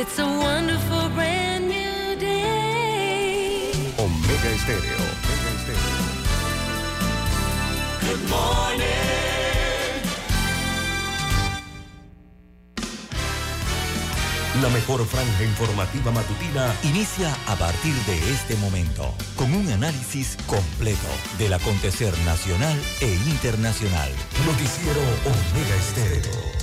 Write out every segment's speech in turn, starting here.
It's a wonderful brand new day. Omega Estéreo. Omega Estéreo. Good morning. La mejor franja informativa matutina inicia a partir de este momento con un análisis completo del acontecer nacional e internacional. Noticiero Omega Estéreo.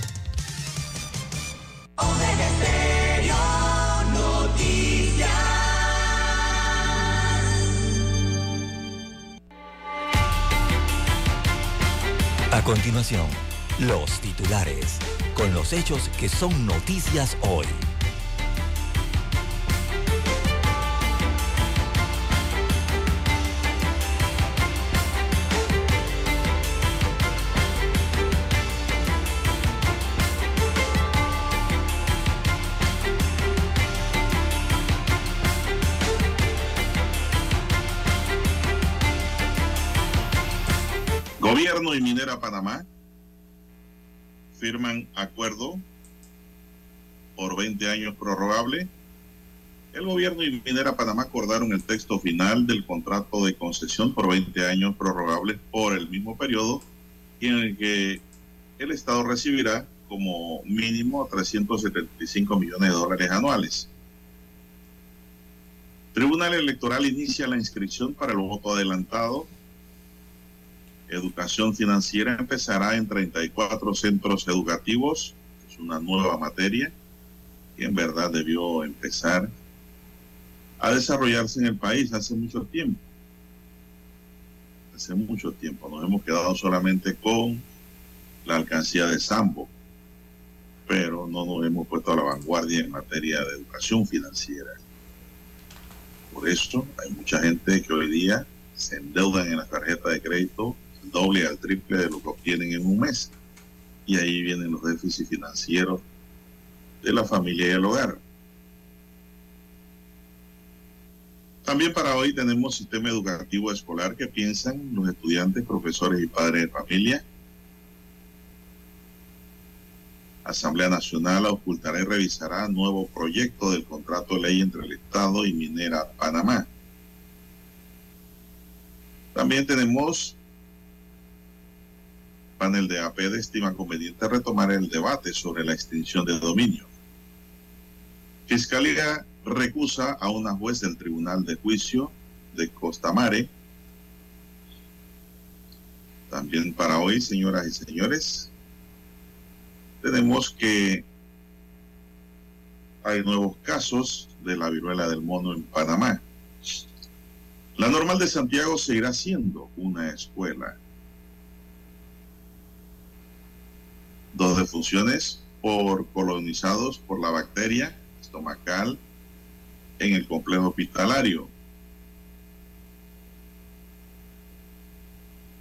Continuación, los titulares, con los hechos que son noticias hoy. Panamá firman acuerdo por 20 años prorrogable. El gobierno y Minera Panamá acordaron el texto final del contrato de concesión por 20 años prorrogables por el mismo periodo en el que el Estado recibirá como mínimo 375 millones de dólares anuales. Tribunal Electoral inicia la inscripción para el voto adelantado Educación financiera empezará en 34 centros educativos. Es una nueva materia que en verdad debió empezar a desarrollarse en el país hace mucho tiempo. Hace mucho tiempo. Nos hemos quedado solamente con la alcancía de Sambo, pero no nos hemos puesto a la vanguardia en materia de educación financiera. Por eso hay mucha gente que hoy día se endeudan en la tarjeta de crédito doble al triple de lo que obtienen en un mes. Y ahí vienen los déficits financieros de la familia y el hogar. También para hoy tenemos sistema educativo escolar que piensan los estudiantes, profesores y padres de familia. Asamblea Nacional ocultará y revisará nuevo proyecto del contrato de ley entre el Estado y Minera Panamá. También tenemos panel de APD estima conveniente retomar el debate sobre la extinción de dominio. Fiscalía recusa a una juez del Tribunal de Juicio de Costamare. También para hoy, señoras y señores, tenemos que hay nuevos casos de la viruela del mono en Panamá. La normal de Santiago seguirá siendo una escuela. Dos defunciones por colonizados por la bacteria estomacal en el complejo hospitalario.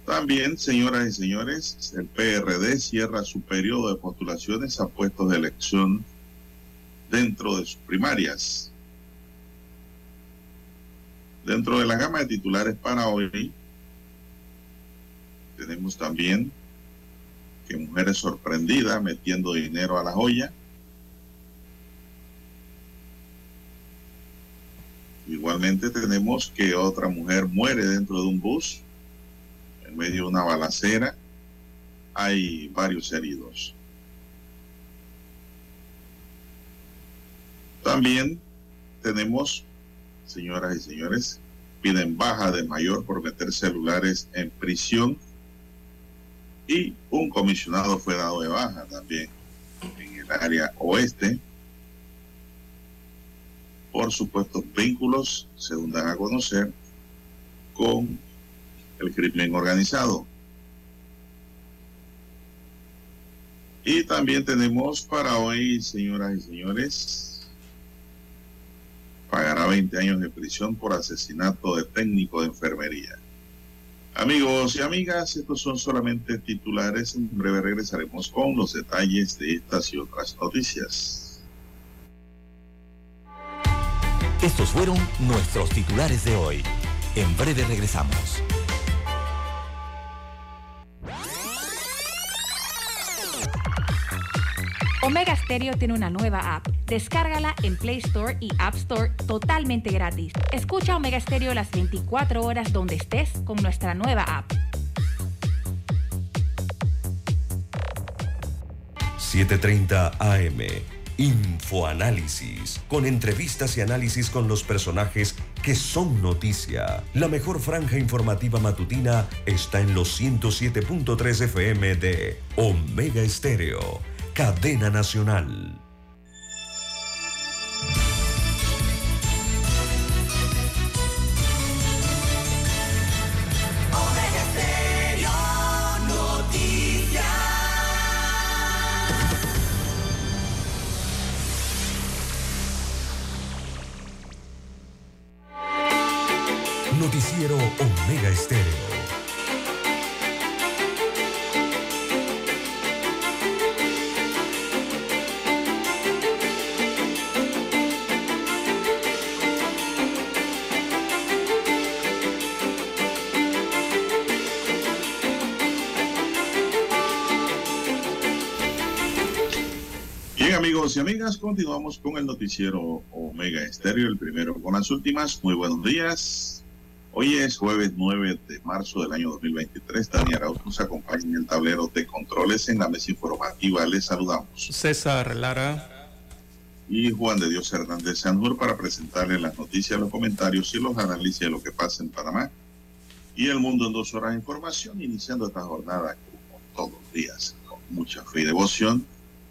También, señoras y señores, el PRD cierra su periodo de postulaciones a puestos de elección dentro de sus primarias. Dentro de la gama de titulares para hoy, tenemos también que mujer es sorprendida metiendo dinero a la joya. Igualmente tenemos que otra mujer muere dentro de un bus en medio de una balacera. Hay varios heridos. También tenemos, señoras y señores, piden baja de mayor por meter celulares en prisión y un comisionado fue dado de baja también en el área oeste por supuestos vínculos, según dan a conocer, con el crimen organizado. Y también tenemos para hoy, señoras y señores, pagará 20 años de prisión por asesinato de técnico de enfermería. Amigos y amigas, estos son solamente titulares. En breve regresaremos con los detalles de estas y otras noticias. Estos fueron nuestros titulares de hoy. En breve regresamos. Omega Stereo tiene una nueva app. Descárgala en Play Store y App Store totalmente gratis. Escucha Omega Stereo las 24 horas donde estés con nuestra nueva app. 7:30 AM. Infoanálisis, con entrevistas y análisis con los personajes que son noticia. La mejor franja informativa matutina está en los 107.3 FM de Omega Estéreo, cadena nacional. Noticiero Omega Estéreo. Amigas, continuamos con el noticiero Omega Estéreo, el primero con las últimas. Muy buenos días. Hoy es jueves 9 de marzo del año 2023. Dani Arauz nos acompaña en el tablero de controles en la mesa informativa. Les saludamos. César Lara. Y Juan de Dios Hernández Sanjur para presentarles las noticias, los comentarios y los análisis de lo que pasa en Panamá y el mundo en dos horas de información, iniciando esta jornada como todos los días, con mucha fe y devoción,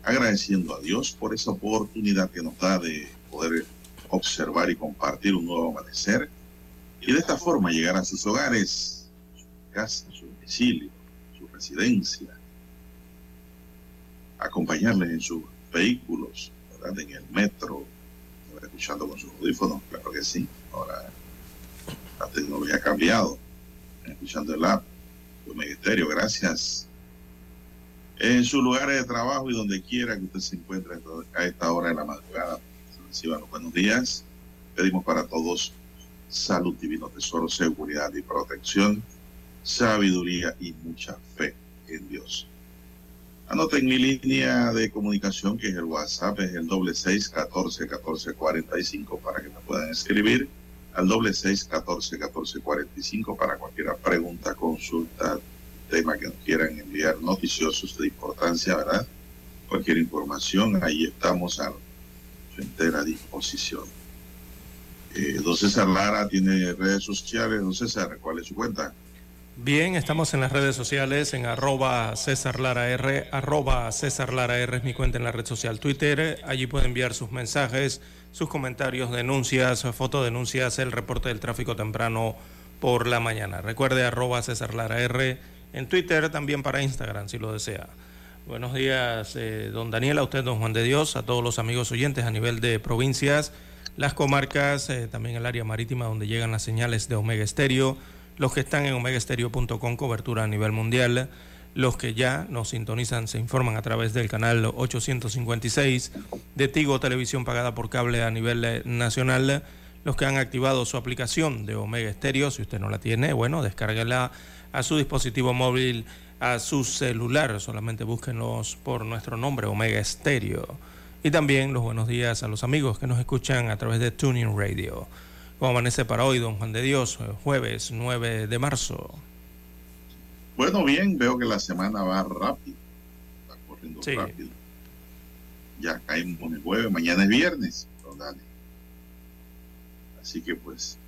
agradeciendo a Dios por esa oportunidad que nos da de poder observar y compartir un nuevo amanecer y de esta forma llegar a sus hogares, su casa, su domicilio, su residencia, acompañarles en sus vehículos, ¿verdad? en el metro, escuchando con sus audífonos, claro que sí. Ahora la tecnología ha cambiado, escuchando el app de Ministerio, gracias. En sus lugares de trabajo y donde quiera que usted se encuentre a esta hora de la madrugada, reciban los buenos días. Pedimos para todos salud, divino tesoro, seguridad y protección, sabiduría y mucha fe en Dios. Anoten mi línea de comunicación, que es el WhatsApp, es el doble seis catorce catorce cuarenta y cinco para que me puedan escribir al doble seis catorce catorce cuarenta y cinco para cualquier pregunta, consulta, tema que nos quieran enviar, noticiosos de importancia, ¿verdad? Cualquier información, ahí estamos a su entera disposición. Eh, don César Lara tiene redes sociales. Don César, ¿cuál es su cuenta? Bien, estamos en las redes sociales, en arroba César Lara R, arroba César Lara R es mi cuenta en la red social Twitter. Allí puede enviar sus mensajes, sus comentarios, denuncias, fotodenuncias, el reporte del tráfico temprano por la mañana. Recuerde arroba César Lara R en Twitter, también para Instagram si lo desea. Buenos días, eh, don Daniel, a usted, don Juan de Dios, a todos los amigos oyentes a nivel de provincias, las comarcas, eh, también el área marítima donde llegan las señales de Omega Estéreo, los que están en omegaestereo.com, cobertura a nivel mundial, los que ya nos sintonizan, se informan a través del canal 856 de Tigo Televisión pagada por cable a nivel eh, nacional, los que han activado su aplicación de Omega Estéreo, si usted no la tiene, bueno, descárguela a su dispositivo móvil, a su celular, solamente búsquenlos por nuestro nombre, Omega Estéreo. Y también los buenos días a los amigos que nos escuchan a través de Tuning Radio. ¿Cómo amanece para hoy, don Juan de Dios? Jueves 9 de marzo. Bueno, bien, veo que la semana va rápido. Está corriendo Sí. rápido. Ya caímos en el jueves, mañana es viernes, Dani. Así que pues,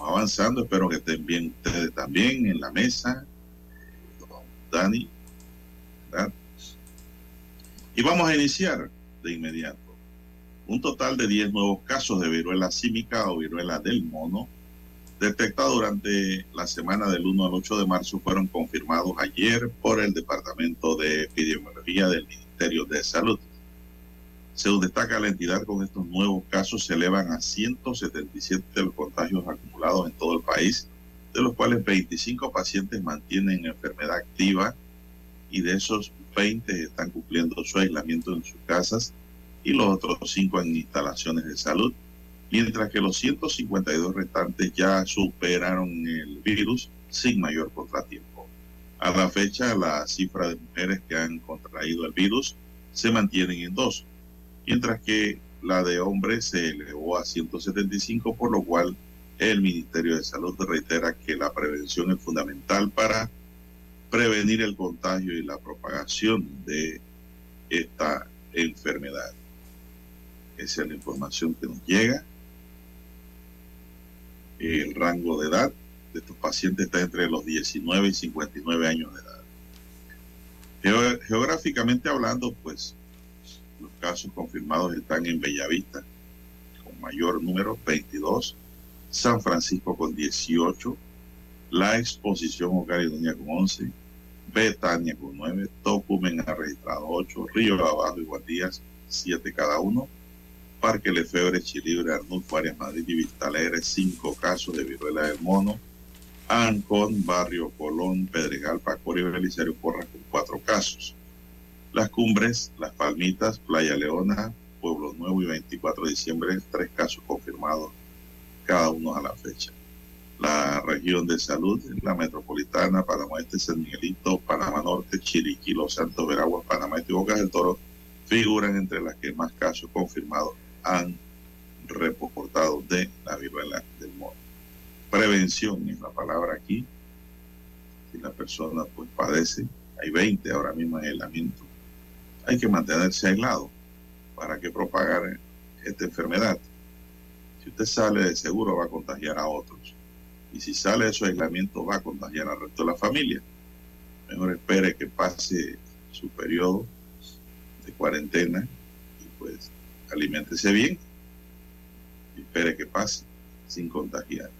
avanzando. Espero que estén bien ustedes también en la mesa. Don Dani, ¿verdad? Y vamos a iniciar de inmediato. Un total de 10 nuevos casos de viruela símica o viruela del mono detectados durante la semana del 1 al 8 de marzo fueron confirmados ayer por el Departamento de Epidemiología del Ministerio de Salud. Según destaca la entidad, con estos nuevos casos se elevan a 177 los contagios acumulados en todo el país, de los cuales 25 pacientes mantienen enfermedad activa y de esos 20 están cumpliendo su aislamiento en sus casas y los otros 5 en instalaciones de salud, mientras que los 152 restantes ya superaron el virus sin mayor contratiempo. A la fecha, la cifra de mujeres que han contraído el virus se mantienen en dos, mientras que la de hombres se elevó a 175, por lo cual el Ministerio de Salud reitera que la prevención es fundamental para prevenir el contagio y la propagación de esta enfermedad. Esa es la información que nos llega. El rango de edad de estos pacientes está entre los 19 y 59 años de edad. Geográficamente hablando, pues casos confirmados están en Bellavista, con mayor número, 22, San Francisco con 18, la exposición Ocaridonia con 11, Betania con 9, Tocumen ha registrado 8, Río Abajo y Guardías 7 cada uno, Parque Lefebre, Chilibre, Arnulfo, Arias Madrid y Vistalegre 5 casos de viruela del mono, Ancón, Barrio Colón, Pedregal, Pacor y Belisario Porras con 4 casos. Las Cumbres, Las Palmitas, Playa Leona, Pueblo Nuevo y 24 de diciembre, tres casos confirmados cada uno a la fecha. La región de salud, la metropolitana, Panamá Este, San Miguelito, Panamá Norte, Chiriquí, Los Santos, Veraguas, Panamá Este y Bocas del Toro figuran entre las que más casos confirmados han reportado de la viruela del mono. Prevención es la palabra aquí. Si la persona pues padece, hay 20 ahora mismo en aislamiento hay que mantenerse aislado para que propagar esta enfermedad. Si usted sale de seguro va a contagiar a otros. Y si sale de su aislamiento va a contagiar al resto de la familia. Mejor espere que pase su periodo de cuarentena y pues aliméntese bien. Y espere que pase sin contagiar.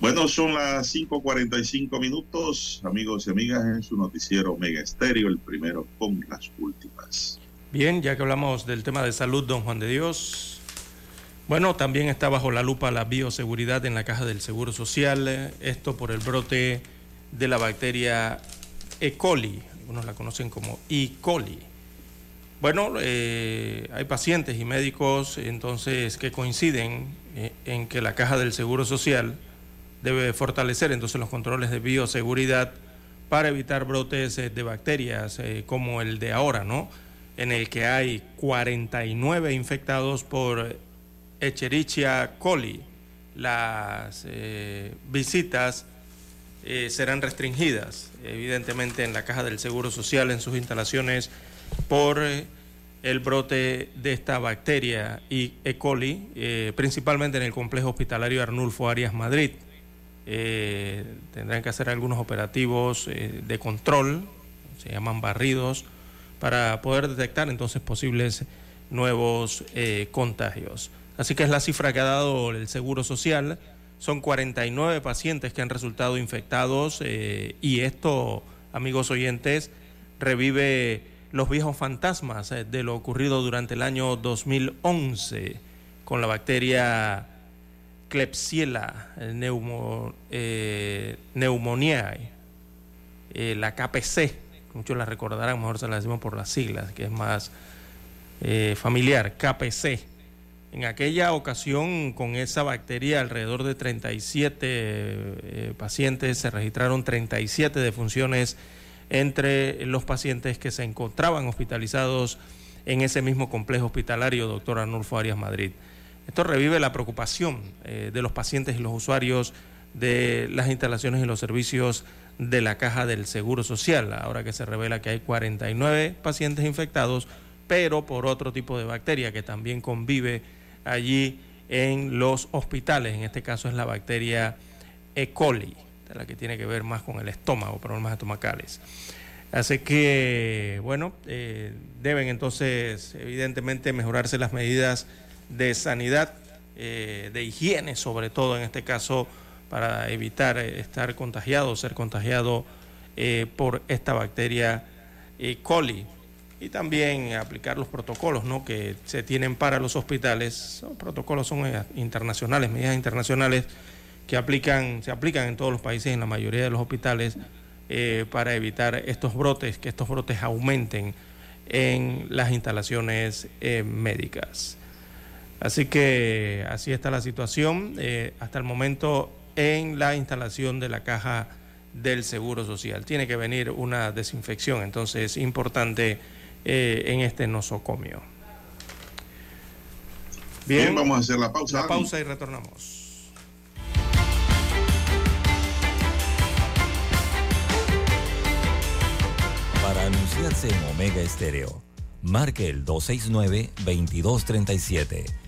Bueno, son las 5:45 minutos, amigos y amigas, en su noticiero Mega Estéreo, el primero con las últimas. Bien, ya que hablamos del tema de salud, don Juan de Dios. Bueno, también está bajo la lupa la bioseguridad en la caja del Seguro Social, esto por el brote de la bacteria E. coli, algunos la conocen como E. coli. Bueno, eh, hay pacientes y médicos entonces que coinciden eh, en que la caja del Seguro Social debe fortalecer entonces los controles de bioseguridad para evitar brotes eh, de bacterias eh, como el de ahora, ¿no? En el que hay 49 infectados por Echerichia coli. Las eh, visitas serán restringidas, evidentemente, en la caja del Seguro Social, en sus instalaciones, por el brote de esta bacteria y E. coli, principalmente en el complejo hospitalario Arnulfo Arias Madrid. Eh, tendrán que hacer algunos operativos eh, de control, se llaman barridos, para poder detectar entonces posibles nuevos eh, contagios. Así que es la cifra que ha dado el Seguro Social. Son 49 pacientes que han resultado infectados y esto, amigos oyentes, revive los viejos fantasmas de lo ocurrido durante el año 2011 con la bacteria Klebsiella neumo, eh, neumoniae, eh, la KPC, muchos la recordarán, mejor se la decimos por las siglas, que es más eh, familiar, KPC. En aquella ocasión, con esa bacteria, alrededor de 37 eh, pacientes, se registraron 37 defunciones entre los pacientes que se encontraban hospitalizados en ese mismo complejo hospitalario, doctor Arnulfo Arias Madrid. Esto revive la preocupación eh, de los pacientes y los usuarios de las instalaciones y los servicios de la caja del Seguro Social, ahora que se revela que hay 49 pacientes infectados, pero por otro tipo de bacteria que también convive allí en los hospitales, en este caso es la bacteria E. coli, la que tiene que ver más con el estómago, problemas estomacales. Así que, bueno, eh, deben entonces evidentemente mejorarse las medidas de sanidad, eh, de higiene sobre todo en este caso, para evitar eh, estar contagiado, ser contagiado eh, por esta bacteria coli. Y también aplicar los protocolos ¿no? que se tienen para los hospitales. Los protocolos son internacionales, medidas internacionales que aplican, se aplican en todos los países, en la mayoría de los hospitales, para evitar estos brotes, que estos brotes aumenten en las instalaciones médicas. Así que así está la situación eh, hasta el momento en la instalación de la caja del Seguro Social. Tiene que venir una desinfección, entonces es importante eh, en este nosocomio. Bien, vamos a hacer la pausa. La pausa y retornamos. Para anunciarse en Omega Estéreo, marque el 269-2237.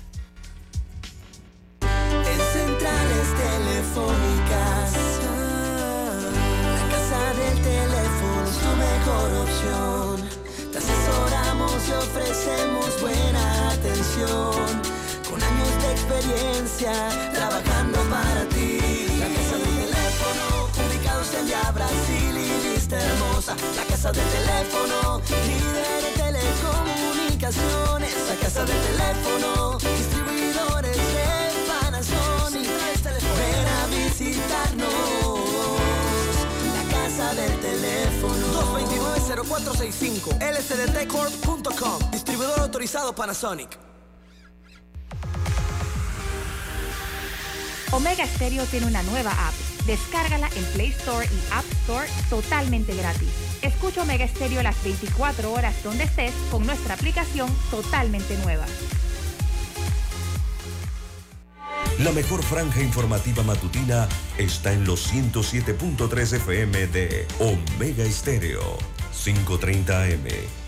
Trabajando para ti. La casa del teléfono, ubicados en Via Brasil y lista hermosa. La casa del teléfono, líder en telecomunicaciones. La casa del teléfono, distribuidores de Panasonic. Ven a visitarnos. La casa del teléfono. 229-0465 lsdtcorp.com Distribuidor autorizado Panasonic Omega Stereo tiene una nueva app. Descárgala en Play Store y App Store totalmente gratis. Escucha Omega Stereo las 24 horas donde estés con nuestra aplicación totalmente nueva. La mejor franja informativa matutina está en los 107.3 FM de Omega Estéreo. 5.30 AM.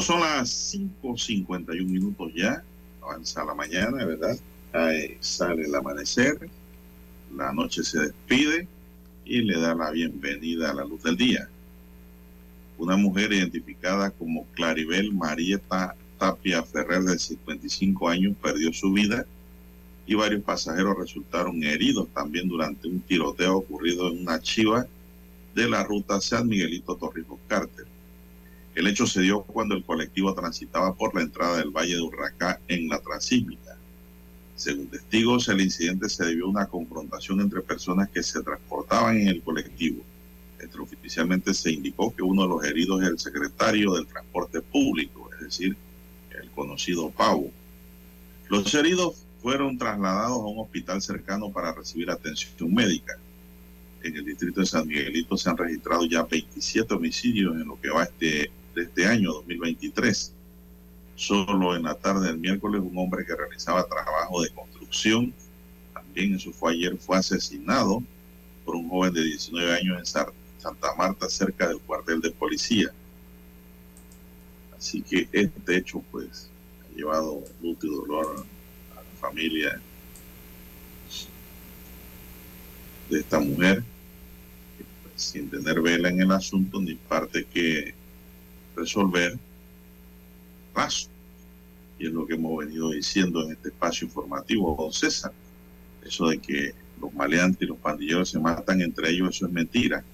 Son las 5.51 minutos ya. Avanza la mañana, ¿verdad? Ahí sale el amanecer la noche se despide y le da la bienvenida a la luz del día. Una mujer identificada como Claribel Marieta Tapia Ferrer de 55 años perdió su vida y varios pasajeros resultaron heridos también durante un tiroteo ocurrido en una chiva de la ruta San Miguelito Torrijos Cárter. El hecho se dio cuando el colectivo transitaba por la entrada del Valle de Urracá en la Transísmica. Según testigos, el incidente se debió a una confrontación entre personas que se transportaban en el colectivo. Extraoficialmente se indicó que uno de los heridos es el secretario del transporte público, es decir, el conocido Pavo. Los heridos fueron trasladados a un hospital cercano para recibir atención médica. En el distrito de San Miguelito se han registrado ya 27 homicidios en lo que va este, de este año 2023. Solo en la tarde del miércoles un hombre que realizaba trabajo de construcción, también eso fue ayer, fue asesinado por un joven de 19 años en Santa Marta, cerca del cuartel de policía. Así que este hecho pues ha llevado luto y dolor a la familia de esta mujer, pues, sin tener vela en el asunto ni parte que resolver paso. Y es lo que hemos venido diciendo en este espacio informativo, don César. Eso de que los maleantes y los pandilleros se matan entre ellos, eso es mentira.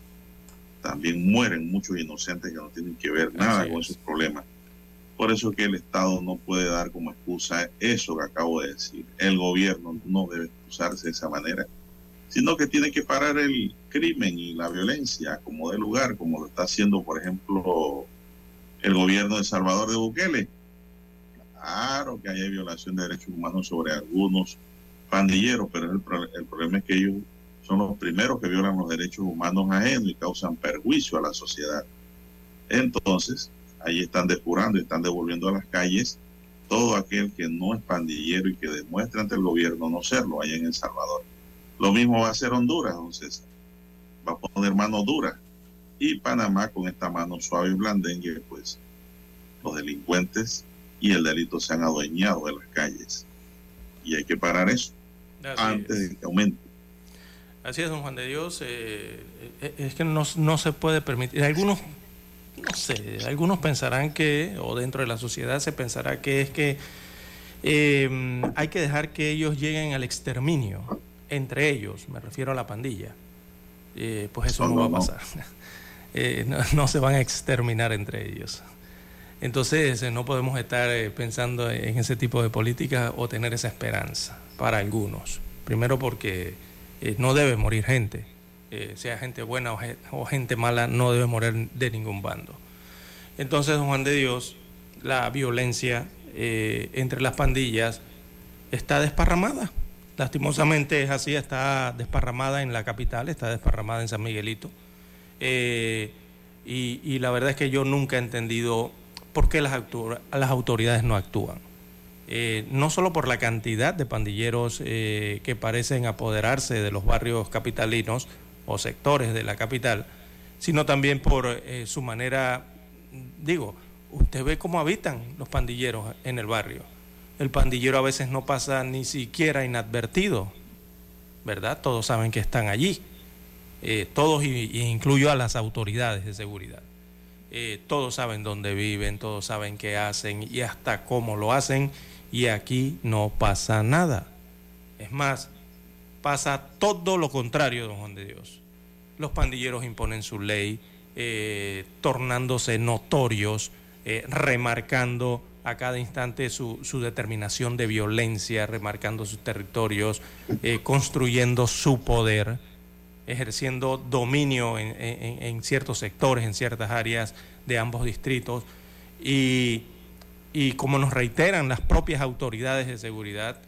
También mueren muchos inocentes que no tienen que ver nada con esos problemas. Por eso que el Estado no puede dar como excusa eso que acabo de decir. El gobierno no debe excusarse de esa manera, sino que tiene que parar el crimen y la violencia como de lugar, como lo está haciendo, por ejemplo, el gobierno de Salvador de Bukele. Claro que hay violación de derechos humanos sobre algunos pandilleros, pero el, problema es que ellos son los primeros que violan los derechos humanos ajenos y causan perjuicio a la sociedad. Entonces, ahí están depurando y están devolviendo a las calles todo aquel que no es pandillero y que demuestre ante el gobierno no serlo allá en El Salvador. Lo mismo va a hacer Honduras, entonces. Va a poner mano dura y Panamá con esta mano suave y blandengue, pues los delincuentes y el delito se han adueñado de las calles. Y hay que parar eso antes de que aumente. Así es, don Juan de Dios. Eh, eh, es que no, no, se puede permitir. Algunos, no sé, algunos pensarán que, o dentro de la sociedad se pensará que es que eh, hay que dejar que ellos lleguen al exterminio, entre ellos, me refiero a la pandilla. pues eso no, va a pasar. no, no, se van a exterminar entre ellos. Entonces no podemos estar pensando en ese tipo de políticas o tener esa esperanza para algunos. Primero porque eh, no debe morir gente, eh, sea gente buena o, gente mala, no debe morir de ningún bando. Entonces, Juan de Dios, la violencia eh, entre las pandillas está desparramada. Lastimosamente es así, está desparramada en la capital, está desparramada en San Miguelito. Y, y, la verdad es que yo nunca he entendido por qué las, autoridades no actúan. Eh, no solo por la cantidad de pandilleros eh, que parecen apoderarse de los barrios capitalinos o sectores de la capital, sino también por eh, su manera, digo, usted ve cómo habitan los pandilleros en el barrio. El pandillero a veces no pasa ni siquiera inadvertido, ¿verdad? Todos saben que están allí, todos, y, incluyo a las autoridades de seguridad. todos saben dónde viven, todos saben qué hacen y hasta cómo lo hacen y aquí no pasa nada. Es más, pasa todo lo contrario, don Juan de Dios. Los pandilleros imponen su ley, eh, tornándose notorios, eh, remarcando a cada instante su, determinación de violencia, remarcando sus territorios, eh, construyendo su poder, ejerciendo dominio en, ciertos sectores, en ciertas áreas de ambos distritos. Y y como nos reiteran las propias autoridades de seguridad,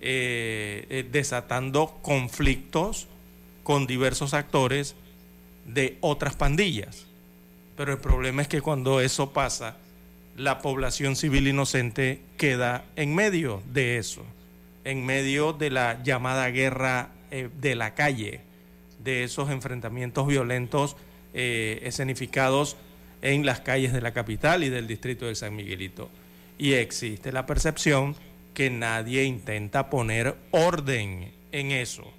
eh, eh, desatando conflictos con diversos actores de otras pandillas. Pero el problema es que cuando eso pasa, la población civil inocente queda en medio de eso, en medio de la llamada guerra eh, de la calle, de esos enfrentamientos violentos escenificados en las calles de la capital y del distrito de San Miguelito. Y existe la percepción que nadie intenta poner orden en eso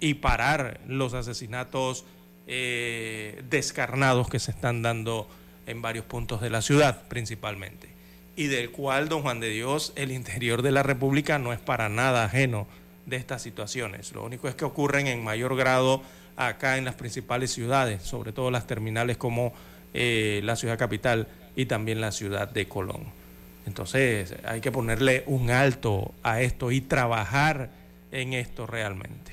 y parar los asesinatos eh, descarnados que se están dando en varios puntos de la ciudad principalmente. Y del cual, don Juan de Dios, el interior de la República no es para nada ajeno de estas situaciones. Lo único es que ocurren en mayor grado acá en las principales ciudades, sobre todo las terminales como eh, la ciudad capital y también la ciudad de Colón. Entonces hay que ponerle un alto a esto y trabajar en esto realmente.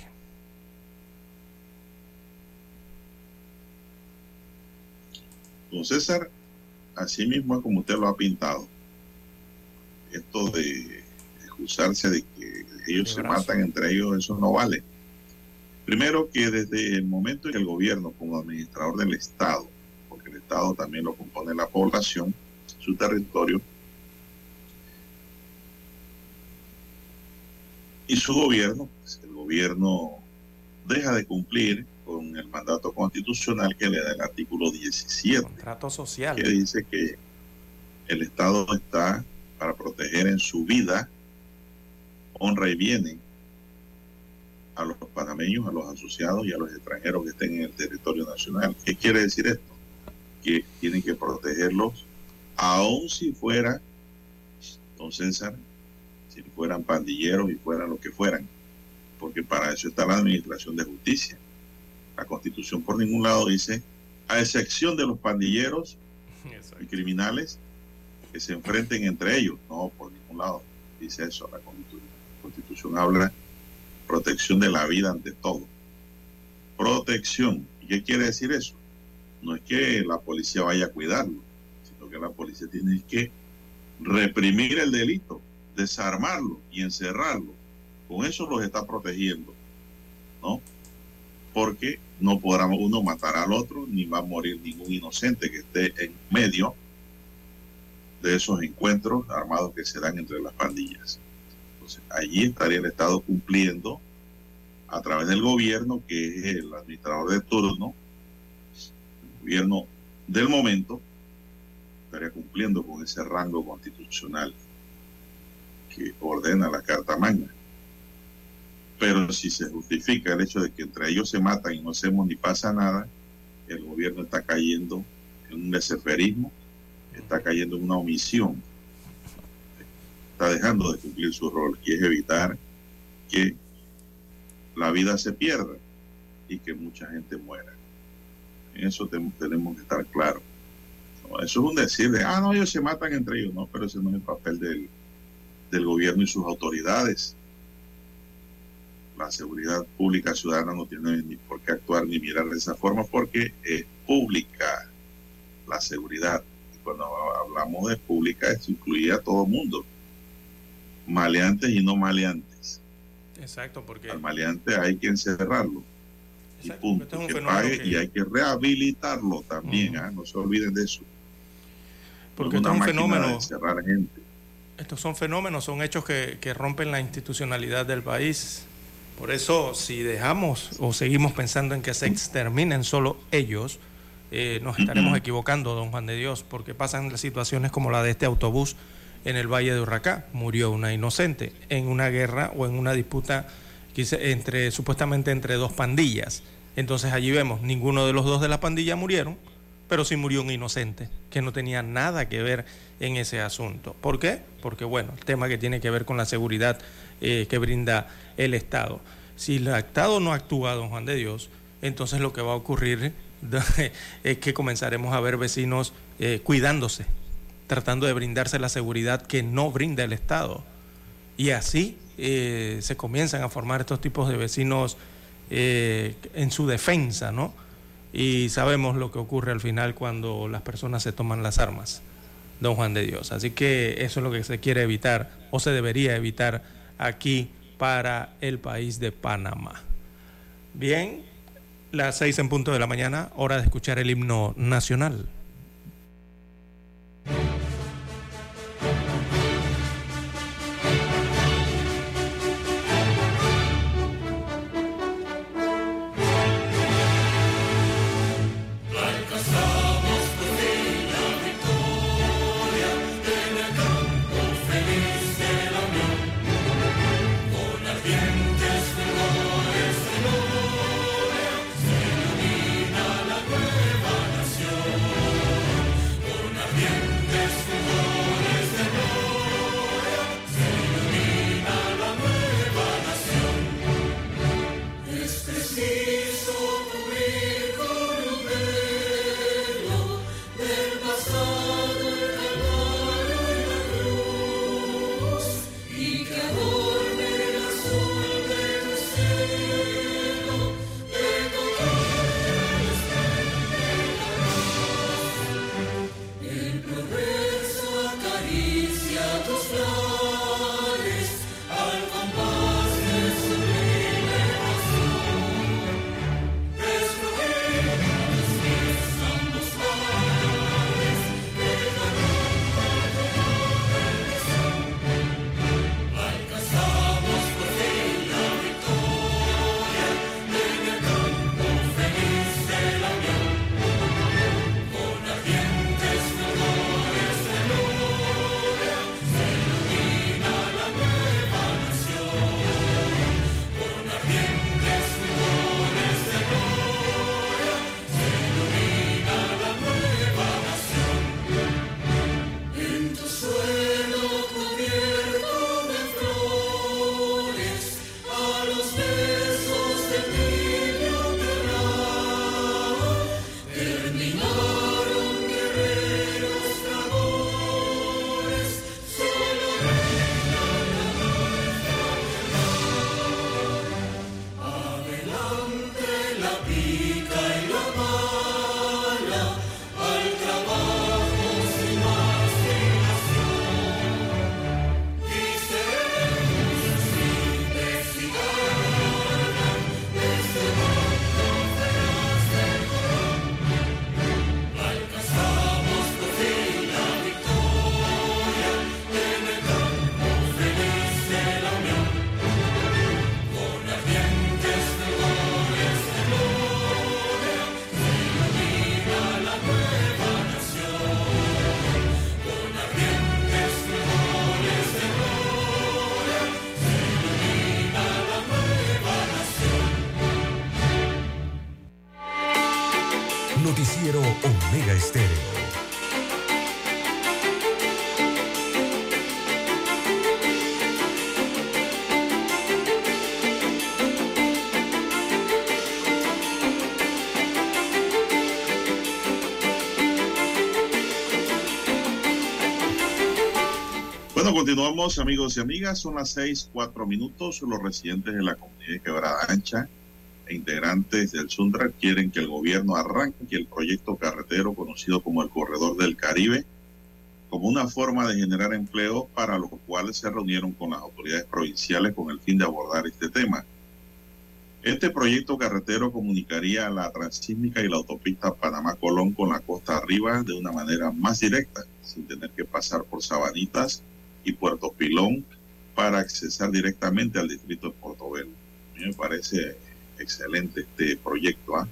Don César, así mismo como usted lo ha pintado. Esto de excusarse de que ellos se matan entre ellos, eso no vale. Primero que desde el momento en que el gobierno como administrador del Estado, porque el Estado también lo compone la población, su territorio, y su gobierno, pues, el gobierno deja de cumplir con el mandato constitucional que le da el artículo 17. Contrato social. Que dice que el Estado está para proteger en su vida, honra y bienes a los panameños, a los asociados y a los extranjeros que estén en el territorio nacional. ¿Qué quiere decir esto? Que tienen que protegerlos, aun si fuera, don César, si fueran pandilleros y fueran lo que fueran, porque para eso está la Administración de Justicia. La Constitución por ningún lado dice, a excepción de los pandilleros y criminales que se enfrenten entre ellos. No, por ningún lado dice eso. La Constitución, Habla protección de la vida ante todo. Protección. ¿Y qué quiere decir eso? No es que la policía vaya a cuidarlo, sino que la policía tiene que reprimir el delito desarmarlo y encerrarlo, con eso los está protegiendo, ¿no? Porque no podrá uno matar al otro, ni va a morir ningún inocente que esté en medio de esos encuentros armados que se dan entre las pandillas. Allí estaría el Estado cumpliendo a través del gobierno, que es el administrador de turno, gobierno del momento estaría cumpliendo con ese rango constitucional que ordena la Carta Magna. Pero si se justifica el hecho de que entre ellos se matan y no hacemos ni pasa nada, el gobierno está cayendo en un deseferismo, está cayendo en una omisión, está dejando de cumplir su rol, y es evitar que la vida se pierda y que mucha gente muera. En eso tenemos que estar claros. eso es un decir de, ah, no, ellos se matan entre ellos. No, pero ese no es el papel del, del gobierno y sus autoridades. La seguridad pública ciudadana no tiene ni por qué actuar ni mirar de esa forma porque es pública la seguridad. Cuando hablamos de pública, eso incluye a todo mundo, maleantes y no maleantes. Exacto, porque... Al maleante hay que encerrarlo y punto, que pague y hay que rehabilitarlo también, ¿ah? no se olviden de eso. Porque esto es un fenómeno. Gente. Estos son fenómenos, son hechos que, que rompen la institucionalidad del país. Por eso, si dejamos o seguimos pensando en que se exterminen solo ellos, eh, nos estaremos equivocando, don Juan de Dios, porque pasan situaciones como la de este autobús en el Valle de Urracá. Murió una inocente en una guerra o en una disputa entre supuestamente entre dos pandillas. Entonces allí vemos, ninguno de los dos de la pandilla murieron, pero sí murió un inocente que no tenía nada que ver en ese asunto. ¿Por qué? Porque bueno, el tema que tiene que ver con la seguridad eh, que brinda el Estado. Si el Estado no actúa, don Juan de Dios, entonces lo que va a ocurrir es que comenzaremos a ver vecinos eh, cuidándose, tratando de brindarse la seguridad que no brinda el Estado. Y así eh, se comienzan a formar estos tipos de vecinos eh, en su defensa, ¿no? Y sabemos lo que ocurre al final cuando las personas se toman las armas, don Juan de Dios. Así que eso es lo que se quiere evitar o se debería evitar aquí para el país de Panamá. Bien, las seis en punto de la mañana, hora de escuchar el himno nacional. Continuamos amigos y amigas. Son las seis, cuatro minutos. Los residentes de la comunidad de Quebrada Ancha e integrantes del Sundra quieren que el gobierno arranque el proyecto carretero conocido como el Corredor del Caribe como una forma de generar empleo para lo cual se reunieron con las autoridades provinciales con el fin de abordar este tema. Este proyecto carretero comunicaría la transísmica y la autopista Panamá-Colón con la costa arriba de una manera más directa, sin tener que pasar por Sabanitas y Puerto Pilón para accesar directamente al distrito de Portobelo. A mí me parece excelente este proyecto. ¿ah?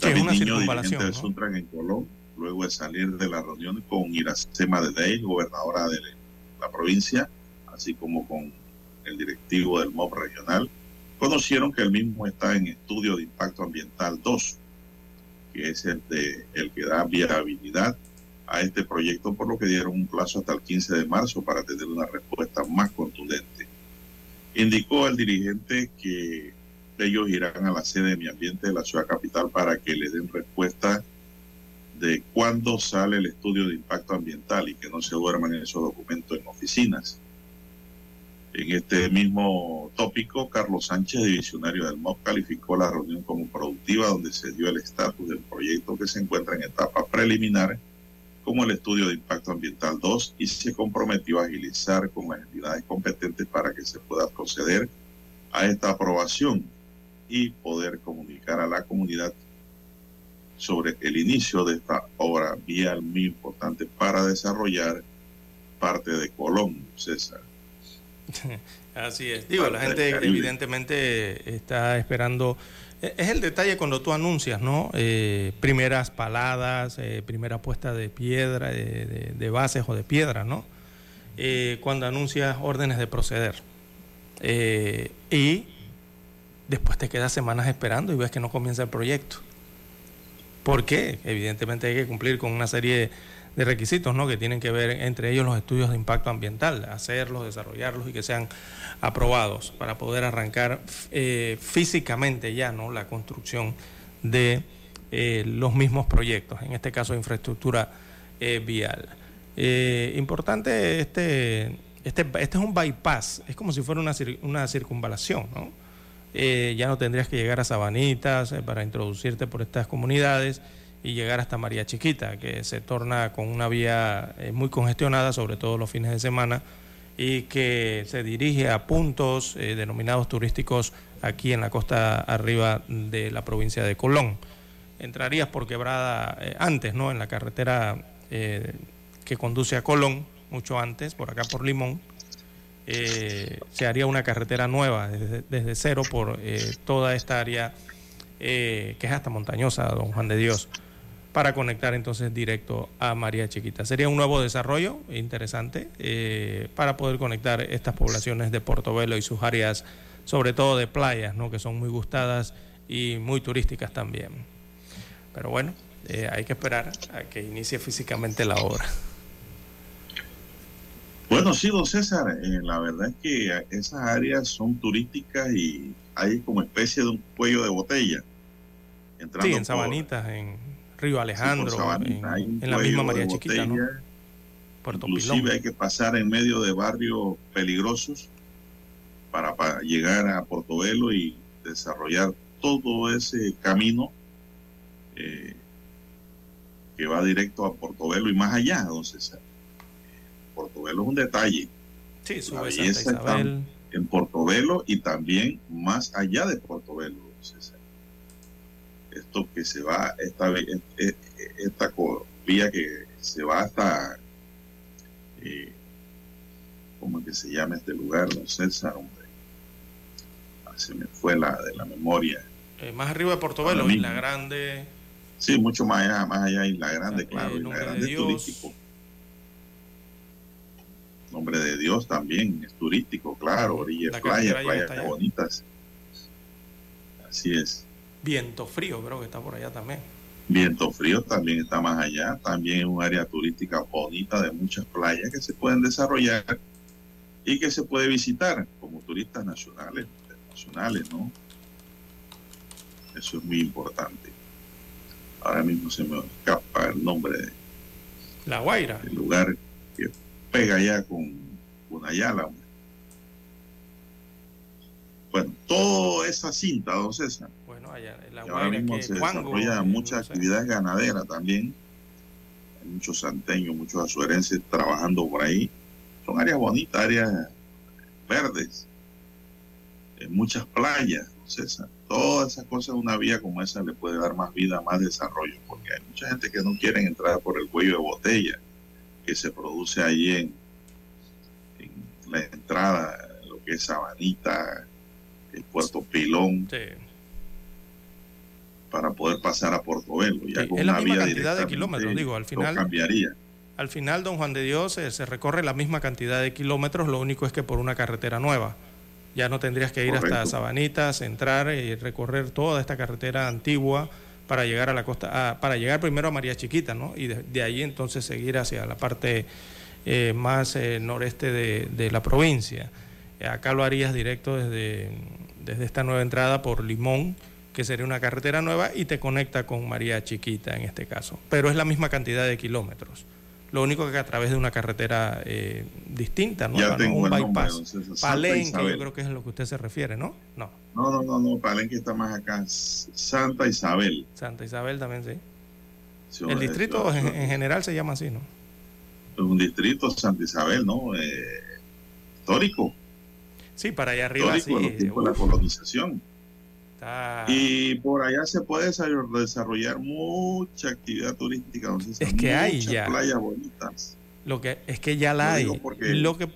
David Niño, dirigente del Suntran en Colón, luego de salir de la reunión con Iracema de Dey, gobernadora de la provincia, así como con el directivo del MOB regional, conocieron que el mismo está en estudio de impacto ambiental 2, que es el, de, el que da viabilidad a este proyecto, por lo que dieron un plazo hasta el 15 de marzo para tener una respuesta más contundente. Indicó el dirigente que ellos irán a la sede de Mi Ambiente de la ciudad capital para que le den respuesta de cuándo sale el estudio de impacto ambiental y que no se duerman en esos documentos en oficinas. En este mismo tópico, Carlos Sánchez, divisionario del MOP, calificó la reunión como productiva donde se dio el estatus del proyecto que se encuentra en etapa preliminar como el estudio de impacto ambiental 2 y se comprometió a agilizar con las entidades competentes para que se pueda proceder a esta aprobación y poder comunicar a la comunidad sobre el inicio de esta obra vial muy importante para desarrollar parte de Colón, César. Así es. Digo, la gente evidentemente está esperando es el detalle cuando tú anuncias, ¿no? Eh, primeras paladas, eh, primera puesta de piedra, de, bases o de piedra, ¿no? Eh, cuando anuncias órdenes de proceder. y después te quedas semanas esperando y ves que no comienza el proyecto. ¿Por qué? Evidentemente hay que cumplir con una serie de requisitos, ¿no? Que tienen que ver entre ellos los estudios de impacto ambiental, hacerlos, desarrollarlos y que sean aprobados para poder arrancar eh, físicamente ya no la construcción de eh, los mismos proyectos, en este caso infraestructura eh, vial. importante, este, este, este es un bypass, es como si fuera una, una circunvalación, ¿no? ya no tendrías que llegar a Sabanitas para introducirte por estas comunidades y llegar hasta María Chiquita, que se torna con una vía muy congestionada, sobre todo los fines de semana, y que se dirige a puntos eh, denominados turísticos aquí en la costa arriba de la provincia de Colón. Entrarías por quebrada eh, antes, ¿no? En la carretera eh, que conduce a Colón, mucho antes, por acá por Limón. se haría una carretera nueva desde cero por toda esta área que es hasta montañosa, don Juan de Dios para conectar entonces directo a María Chiquita. Sería un nuevo desarrollo interesante eh, para poder conectar estas poblaciones de Portobelo y sus áreas, sobre todo de playas, ¿no? que son muy gustadas y muy turísticas también. Pero bueno, eh, hay que esperar a que inicie físicamente la obra. Bueno, sí, don César, eh, la verdad es que esas áreas son turísticas y hay como especie de un cuello de botella. sí, en Sabanitas, en Río Alejandro, en, la misma María Chiquita, ¿no? Inclusive hay que pasar en medio de barrios peligrosos para, llegar a Portobelo y desarrollar todo ese camino eh, que va directo a Portobelo y más allá, entonces Portobelo es un detalle. Sí, la belleza está en Portobelo y también más allá de Portobelo, César que se va, esta, esta vía que se va hasta, eh, ¿cómo es que se llama este lugar, don César? Hombre? Ah, se me fue la de la memoria. Eh, más arriba de Portobelo, Isla Grande. Sí, mucho más allá, más allá Isla Grande, ah, claro, Isla Grande es turístico. Nombre de Dios también es turístico, claro, orillas, playas, playas bonitas. Así es. Viento Frío, creo que está por allá también. Viento Frío también está más allá, también es un área turística bonita de muchas playas que se pueden desarrollar y que se puede visitar como turistas nacionales, internacionales, ¿no? Eso es muy importante. Ahora mismo se me escapa el nombre de La Guaira. el lugar que pega allá con Cunayala. Bueno, toda esa cinta, don César, allá en La ahora mismo que se desarrolla mucha no sé. actividad ganadera también. Hay muchos santeños, muchos azuerenses trabajando por ahí. Son áreas bonitas, áreas verdes, eh, muchas playas, César. Todas esas cosas, una vía como esa le puede dar más vida, más desarrollo, porque hay mucha gente que no quiere entrar por el cuello de botella que se produce allí en, en la entrada, lo que es Sabanita, el Puerto Pilón, Sí. Para poder pasar a Portobelo. Ya Sí, con es la una misma vía cantidad de kilómetros, digo, al final- cambiaría. Al final, don Juan de Dios, eh, se recorre la misma cantidad de kilómetros, lo único es que por una carretera nueva. Ya no tendrías que ir hasta. Sabanitas, entrar y recorrer toda esta carretera antigua para llegar a la costa, a- para llegar primero a María Chiquita, ¿no? Y de, de ahí entonces seguir hacia la parte eh, más eh, noreste de, de la provincia. Acá lo harías directo desde, desde esta nueva entrada por Limón, que sería una carretera nueva, y te conecta con María Chiquita en este caso. Pero es la misma cantidad de kilómetros. Lo único que a través de una carretera eh, distinta, ¿no? Ya tengo un el nombre, bypass. Santa Palenque, Isabel. yo creo que es a lo que usted se refiere, ¿no? No, No, no, no, no, Palenque está más acá. Santa Isabel. Santa Isabel también sí. Sí, El distrito en, en general se llama así, ¿no? es un distrito Santa Isabel, ¿no? Eh, histórico, Sí, para allá arriba histórico, en los sí. tiempos de la colonización. Está- Y por allá se puede desarroll- desarrollar mucha actividad turística. Entonces, Es que hay ya. playas bonitas. Lo que es que ya la Lo hay. Lo que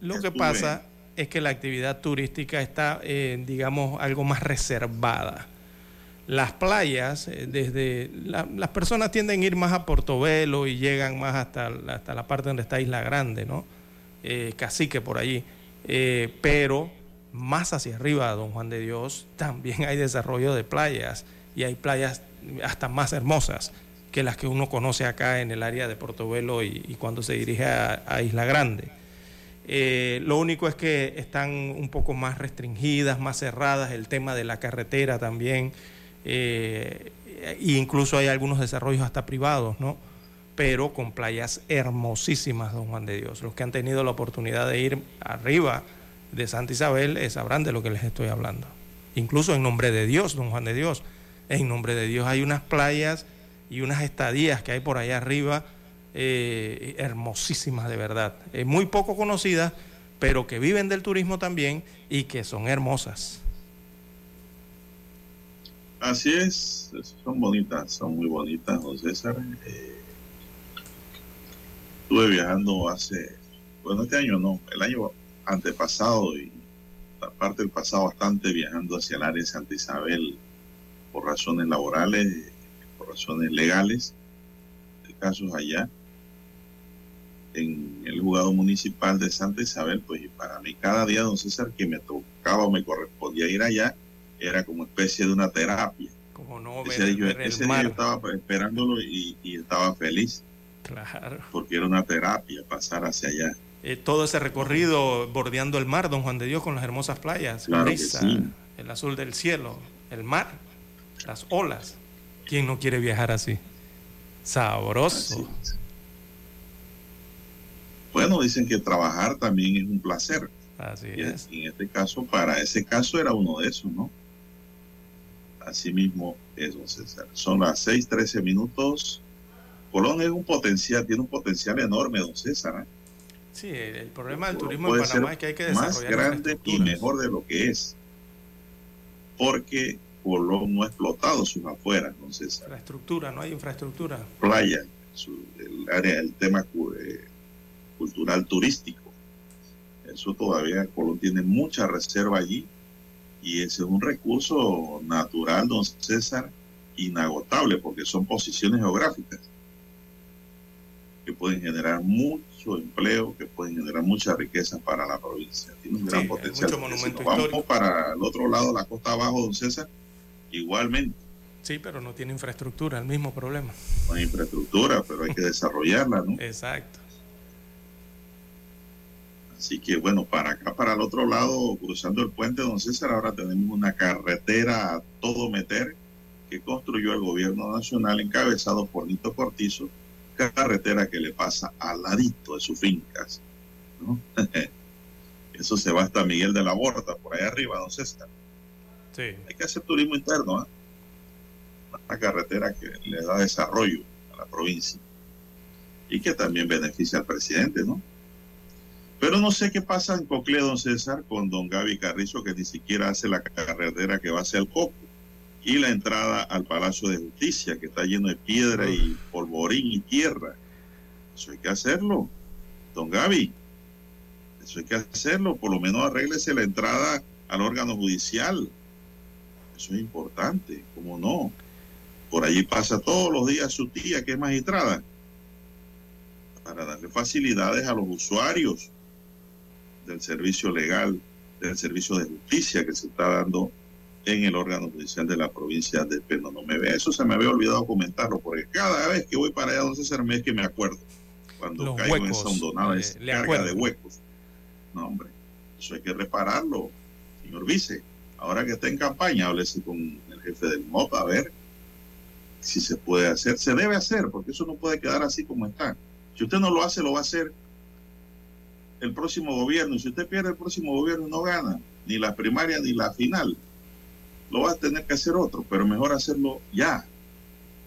lo que pasa es que la actividad turística está, eh, digamos, algo más reservada. Las playas, eh, desde la- las personas tienden a ir más a Portobelo y llegan más hasta, la- hasta la parte donde está Isla Grande, ¿no? Eh, Cacique por allí. Eh, pero más hacia arriba, Don Juan de Dios, también hay desarrollo de playas y hay playas hasta más hermosas que las que uno conoce acá en el área de Portobelo y, y cuando se dirige a, Isla Grande. Eh, lo único es que están un poco más restringidas, más cerradas, el tema de la carretera también, eh, e incluso hay algunos desarrollos hasta privados, ¿no? Pero con playas hermosísimas, don Juan de Dios. Los que han tenido la oportunidad de ir arriba de Santa Isabel eh, sabrán de lo que les estoy hablando. Incluso en nombre de Dios, don Juan de Dios. En nombre de Dios hay unas playas y unas estadías que hay por allá arriba eh, hermosísimas de verdad. Eh, muy poco conocidas, pero que viven del turismo también y que son hermosas. Así es, son bonitas, son muy bonitas, don César. Estuve viajando hace, bueno, este año no, el año antepasado y parte del pasado bastante viajando hacia el área de Santa Isabel por razones laborales, por razones legales, de casos allá. En el juzgado municipal de Santa Isabel, pues y para mí cada día, don César, que me tocaba o me correspondía ir allá, era como especie de una terapia. Como no Ese, ver, día, ver ese día yo estaba esperándolo y, y estaba feliz Claro. porque era una terapia pasar hacia allá. Eh, todo ese recorrido bordeando el mar, don Juan de Dios, con las hermosas playas, Claro brisa, sí. el azul del cielo, el mar, las olas. ¿Quién no quiere viajar así? Sabroso. Bueno, dicen que trabajar también es un placer. Así Y es. en este caso, para ese caso era uno de esos, ¿no? Así mismo es, don César. Son las 6:13 minutos. Colón es un potencial, tiene un potencial enorme, don César. ¿eh? Sí, el, el problema del turismo en Panamá es que hay que más desarrollar grande y mejor de lo que es. Porque Colón no ha explotado sus afueras, don César. Infraestructura, no hay infraestructura. Playa, su- el área, el tema eh, cultural turístico. Eso todavía Colón tiene mucha reserva allí y ese es un recurso natural, don César, inagotable porque son posiciones geográficas que pueden generar mucho empleo, que pueden generar mucha riqueza para la provincia. Tiene un gran Sí, potencial. si monumento nos vamos para el otro lado, la costa abajo, don César, igualmente Sí, pero no tiene infraestructura, el mismo problema. No hay infraestructura, pero hay que desarrollarla, ¿no? Exacto. Así que bueno, para acá, para el otro lado, cruzando el puente, don César, ahora tenemos una carretera a todo meter que construyó el gobierno nacional encabezado por Nito Cortizo, carretera que le pasa al ladito de sus fincas. ¿no? Eso se va hasta Miguel de la Borda, por ahí arriba, don César. Sí. Hay que hacer turismo interno, ¿eh? una carretera que le da desarrollo a la provincia y que también beneficia al presidente, ¿no? Pero no sé qué pasa en Cocle, don César, con don Gaby Carrizo, que ni siquiera hace la carretera que va hacia el Coco y la entrada al Palacio de Justicia, que está lleno de piedra y polvorín y tierra. Eso hay que hacerlo, don Gaby. Eso hay que hacerlo. Por lo menos arréglese la entrada al órgano judicial. Eso es importante, ¿cómo no? Por allí pasa todos los días su tía, que es magistrada, para darle facilidades a los usuarios del servicio legal, del servicio de justicia que se está dando en el órgano judicial de la provincia de Peno. No me ve, eso se me había olvidado comentarlo, porque cada vez que voy para allá, don César, me es que me acuerdo. Cuando Los caigo en esa hondonada, eh, esa carga acuerdo. de huecos. No, hombre, eso hay que repararlo, señor vice. Ahora que está en campaña, háblese con el jefe del MOP a ver si se puede hacer. Se debe hacer, porque eso no puede quedar así como está. Si usted no lo hace, lo va a hacer el próximo gobierno. Y si usted pierde el próximo gobierno, no gana ni la primaria ni la final. Lo va a tener que hacer otro, pero mejor hacerlo ya,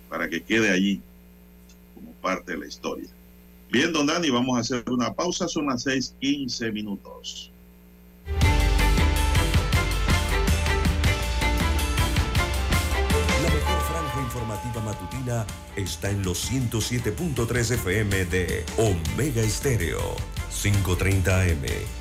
para que quede allí como parte de la historia. Bien, don Dani, vamos a hacer una pausa, son las 6:15 minutos. La mejor franja informativa matutina está en los 107.3 FM de Omega Estéreo. 5.30 AM.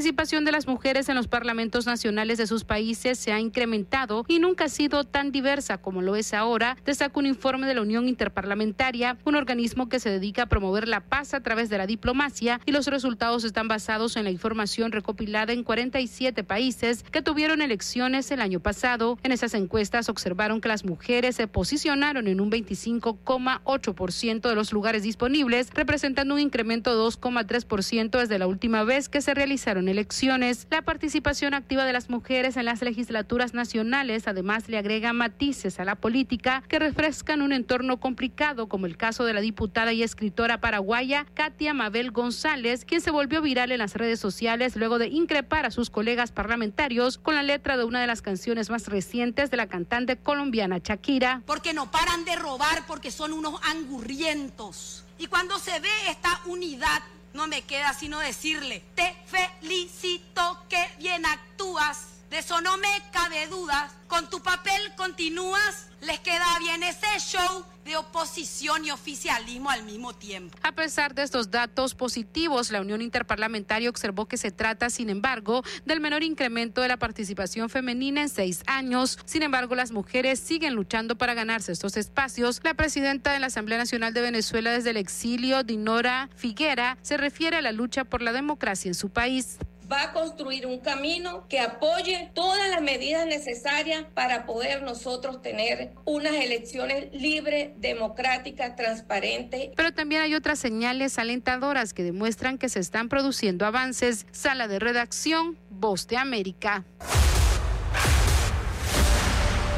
Participación de las mujeres en los parlamentos nacionales de sus países se ha incrementado y nunca ha sido tan diversa como lo es ahora, destaca un informe de la Unión Interparlamentaria, un organismo que se dedica a promover la paz a través de la diplomacia y los resultados están basados en la información recopilada en 47 países que tuvieron elecciones el año pasado. En esas encuestas observaron que las mujeres se posicionaron en un 25,8% de los lugares disponibles, representando un incremento de 2,3% desde la última vez que se realizaron elecciones. La participación activa de las mujeres en las legislaturas nacionales además le agrega matices a la política que refrescan un entorno complicado, como el caso de la diputada y escritora paraguaya Katia Mabel González, quien se volvió viral en las redes sociales luego de increpar a sus colegas parlamentarios con la letra de una de las canciones más recientes de la cantante colombiana Shakira. porque no paran de robar, porque son unos angurrientos. Y cuando se ve esta unidad, no me queda sino decirle, te felicito que bien actúas. De eso no me cabe dudas. Con tu papel continúas, les queda bien ese show de oposición y oficialismo al mismo tiempo. A pesar de estos datos positivos, la Unión Interparlamentaria observó que se trata, sin embargo, del menor incremento de la participación femenina en seis años. Sin embargo, las mujeres siguen luchando para ganarse estos espacios. La presidenta de la Asamblea Nacional de Venezuela desde el exilio, Dinora Figuera, se refiere a la lucha por la democracia en su país. Va a construir un camino que apoye todas las medidas necesarias para poder nosotros tener unas elecciones libres, democráticas, transparentes. Pero también hay otras señales alentadoras que demuestran que se están produciendo avances. Sala de redacción, Voz de América.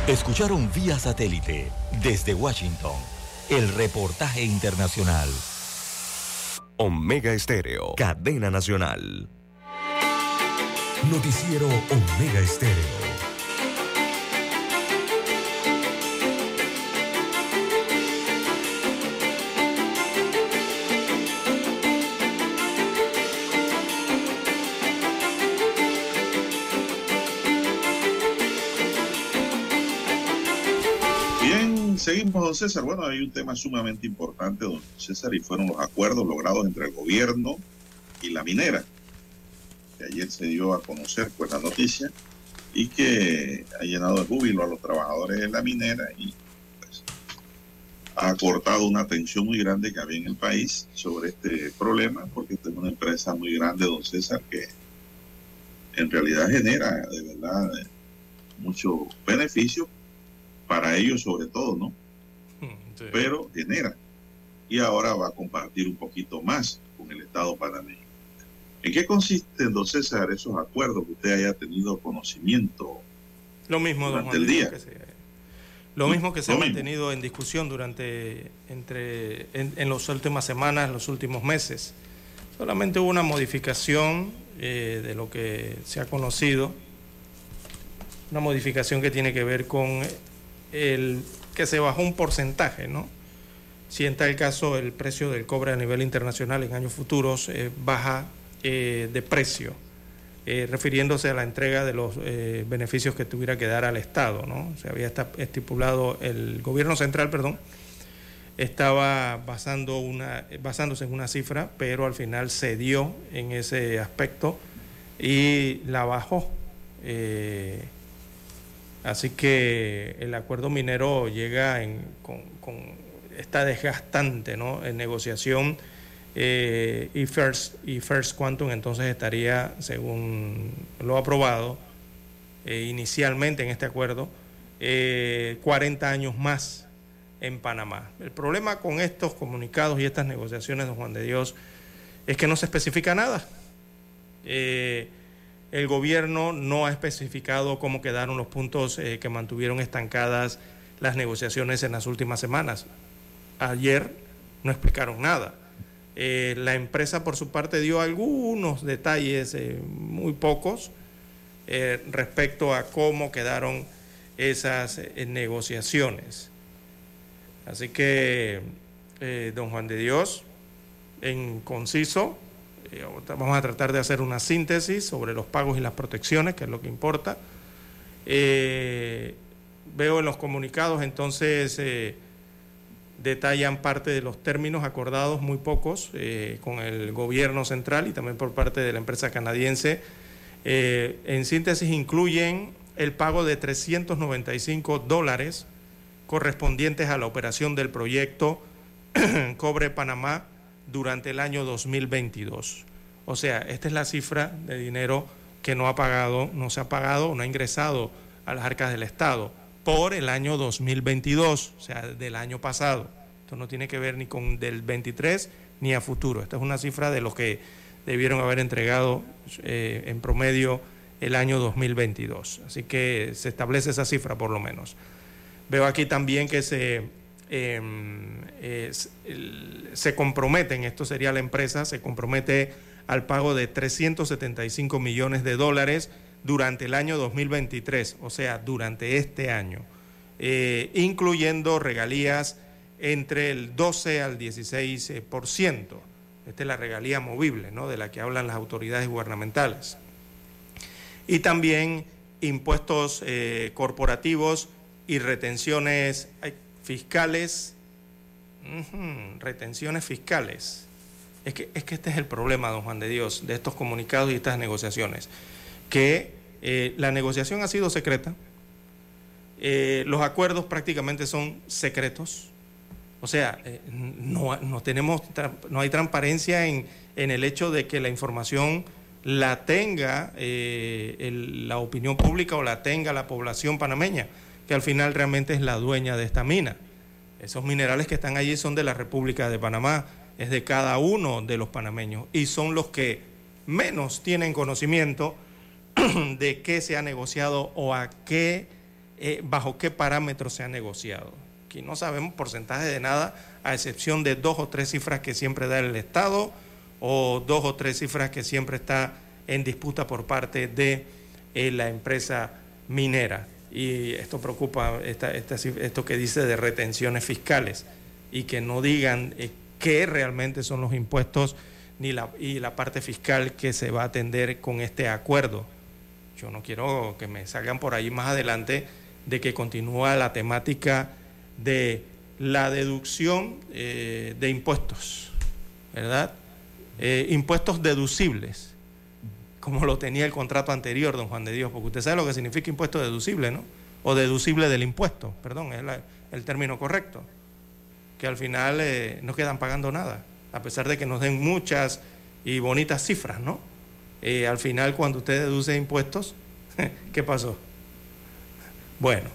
Escucharon vía satélite desde Washington el reportaje internacional. Omega Estéreo, cadena nacional. Noticiero Omega Estéreo. Bien, Seguimos, don César. Bueno, hay un tema sumamente importante, don César, y fueron los acuerdos logrados entre el gobierno y la minera que ayer se dio a conocer pues la noticia y que ha llenado de júbilo a los trabajadores de la minera y pues, ha cortado una tensión muy grande que había en el país sobre este problema, porque esta es una empresa muy grande, don César, que en realidad genera de verdad mucho beneficio para ellos sobre todo, ¿no? Sí. Pero genera. Y ahora va a compartir un poquito más con el Estado panameño. ¿En qué consisten, don César, esos acuerdos que usted haya tenido conocimiento Lo mismo, don durante Juan el día? Dios, que se- lo mismo que se Lo ha mismo. mantenido en discusión durante entre en, en las últimas semanas, los últimos meses. Solamente hubo una modificación eh, de lo que se ha conocido, una modificación que tiene que ver con el que se bajó un porcentaje, ¿no? Si en tal caso el precio del cobre a nivel internacional en años futuros eh, baja eh, de precio, eh, refiriéndose a la entrega de los eh, beneficios que tuviera que dar al Estado, ¿no? Se había estipulado, el gobierno central, perdón, estaba basando una, basándose en una cifra, pero al final cedió en ese aspecto y la bajó. Así que el acuerdo minero llega en, con, con esta desgastante ¿no? en negociación eh, y, First, y First Quantum entonces estaría, según lo aprobado eh, inicialmente en este acuerdo, eh, 40 años más en Panamá. El problema con estos comunicados y estas negociaciones, don Juan de Dios, es que no se especifica nada. Eh, el gobierno no ha especificado cómo quedaron los puntos eh, que mantuvieron estancadas las negociaciones en las últimas semanas. Ayer no explicaron nada. Eh, la empresa, por su parte, dio algunos detalles, eh, muy pocos, eh, respecto a cómo quedaron esas negociaciones. Así que, don Juan de Dios, en conciso, vamos a tratar de hacer una síntesis sobre los pagos y las protecciones, que es lo que importa. Veo en los comunicados entonces detallan parte de los términos acordados, muy pocos, eh, con el gobierno central y también por parte de la empresa canadiense. Eh, en síntesis incluyen el pago de 395 dólares correspondientes a la operación del proyecto Cobre Panamá durante el año 2022. O sea, esta es la cifra de dinero que no ha pagado, no se ha pagado, no ha ingresado a las arcas del Estado por el año 2022, o sea, del año pasado. Esto no tiene que ver ni con del 23 ni a futuro. Esta es una cifra de lo que debieron haber entregado eh, en promedio el año 2022. Así que se establece esa cifra por lo menos. Veo aquí también que se, el- se comprometen, esto sería la empresa, se compromete al pago de 375 millones de dólares durante el año 2023, o sea, durante este año, eh, incluyendo regalías entre el 12 al 16%. por ciento. Esta es la regalía movible, ¿no? de la que hablan las autoridades gubernamentales. Y también impuestos eh, corporativos y retenciones fiscales. Retenciones fiscales. Es que, es que este es el problema, don Juan de Dios, de estos comunicados y estas negociaciones, que eh, la negociación ha sido secreta, eh, los acuerdos prácticamente son secretos, o sea, eh, no, no tenemos, no hay transparencia en, en el hecho de que la información la tenga la opinión pública o la tenga la población panameña, que al final realmente es la dueña de esta mina. Esos minerales que están allí son de la República de Panamá, es de cada uno de los panameños y son los que menos tienen conocimiento de qué se ha negociado o a qué, eh, bajo qué parámetros se ha negociado. Aquí no sabemos porcentaje de nada, a excepción de dos o tres cifras que siempre da el Estado o dos o tres cifras que siempre está en disputa por parte de eh, la empresa minera. Y esto preocupa, esta, esta esto que dice de retenciones fiscales y que no digan eh, qué realmente son los impuestos ni la, y la parte fiscal que se va a atender con este acuerdo. Yo no quiero que me salgan por ahí más adelante de que continúa la temática de la deducción eh, de impuestos, ¿verdad? Eh, impuestos deducibles, como lo tenía el contrato anterior, don Juan de Dios, porque usted sabe lo que significa impuesto deducible, ¿no? O deducible del impuesto, perdón, es el término correcto, que al final eh, no quedan pagando nada, a pesar de que nos den muchas y bonitas cifras, ¿no? Al final cuando usted deduce impuestos, ¿qué pasó? Bueno,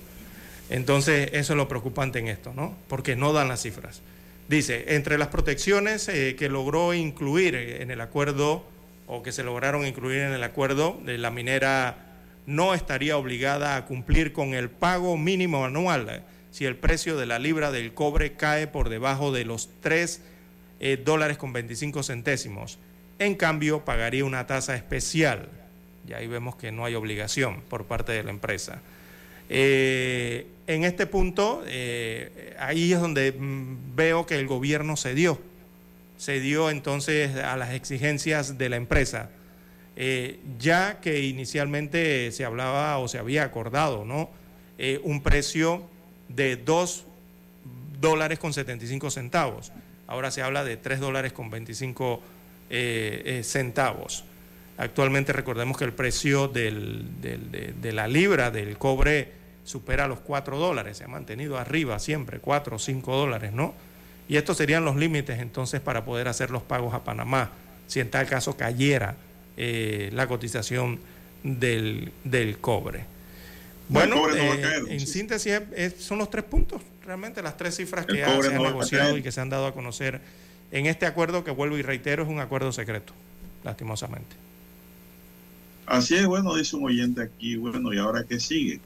entonces eso es lo preocupante en esto, ¿no? Porque no dan las cifras. Dice, entre las protecciones eh, que logró incluir en el acuerdo o que se lograron incluir en el acuerdo, de la minera no estaría obligada a cumplir con el pago mínimo anual eh, si el precio de la libra del cobre cae por debajo de los 3 eh, dólares con 25 centésimos. En cambio, pagaría una tasa especial. Y ahí vemos que no hay obligación por parte de la empresa. Eh, en este punto, eh, ahí es donde mm, veo que el gobierno cedió, cedió entonces a las exigencias de la empresa, eh, ya que inicialmente se hablaba o se había acordado ¿no? un precio de 2 dólares con 75 centavos, ahora se habla de 3 dólares con 25 centavos. Actualmente recordemos que el precio de, la libra del cobre supera los 4 dólares, se ha mantenido arriba siempre, 4 o 5 dólares, ¿no? Y estos serían los límites entonces para poder hacer los pagos a Panamá, si en tal caso cayera eh, la cotización del, cobre. Bueno, eh, en síntesis son los tres puntos, realmente las tres cifras que se han negociado y que se han dado a conocer en este acuerdo que vuelvo y reitero es un acuerdo secreto, lastimosamente. Así es, bueno, dice un oyente aquí, bueno, ¿y ahora qué sigue?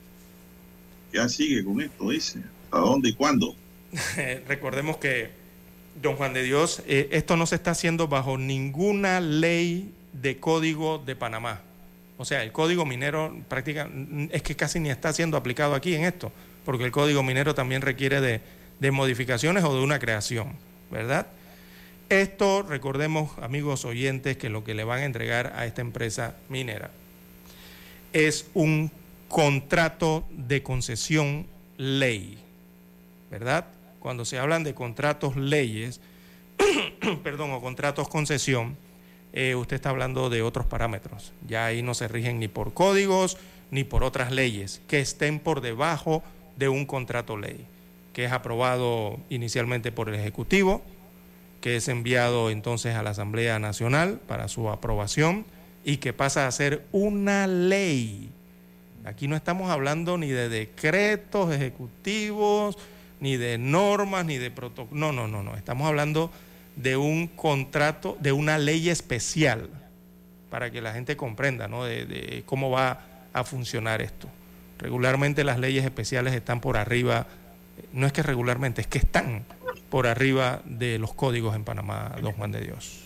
¿Qué sigue con esto? Dice, ¿a dónde y cuándo? Recordemos que, don Juan de Dios, eh, esto no se está haciendo bajo ninguna ley de código de Panamá. O sea, el código minero prácticamente es que casi ni está siendo aplicado aquí en esto, porque el código minero también requiere de, de modificaciones o de una creación, ¿verdad? Esto, recordemos, amigos oyentes, que lo que le van a entregar a esta empresa minera es un contrato de concesión ley, ¿verdad? Cuando se hablan de contratos leyes, perdón, o contratos concesión, eh, usted está hablando de otros parámetros. Ya ahí no se rigen ni por códigos ni por otras leyes que estén por debajo de un contrato ley, que es aprobado inicialmente por el Ejecutivo que es enviado entonces a la Asamblea Nacional para su aprobación y que pasa a ser una ley. Aquí no estamos hablando ni de decretos ejecutivos, ni de normas, ni de protocolos. No, no, no, no. Estamos hablando de un contrato, de una ley especial, para que la gente comprenda ¿no? de cómo va a funcionar esto. Regularmente las leyes especiales están por arriba, no es que regularmente, es que están por arriba de los códigos en Panamá, don Juan de Dios?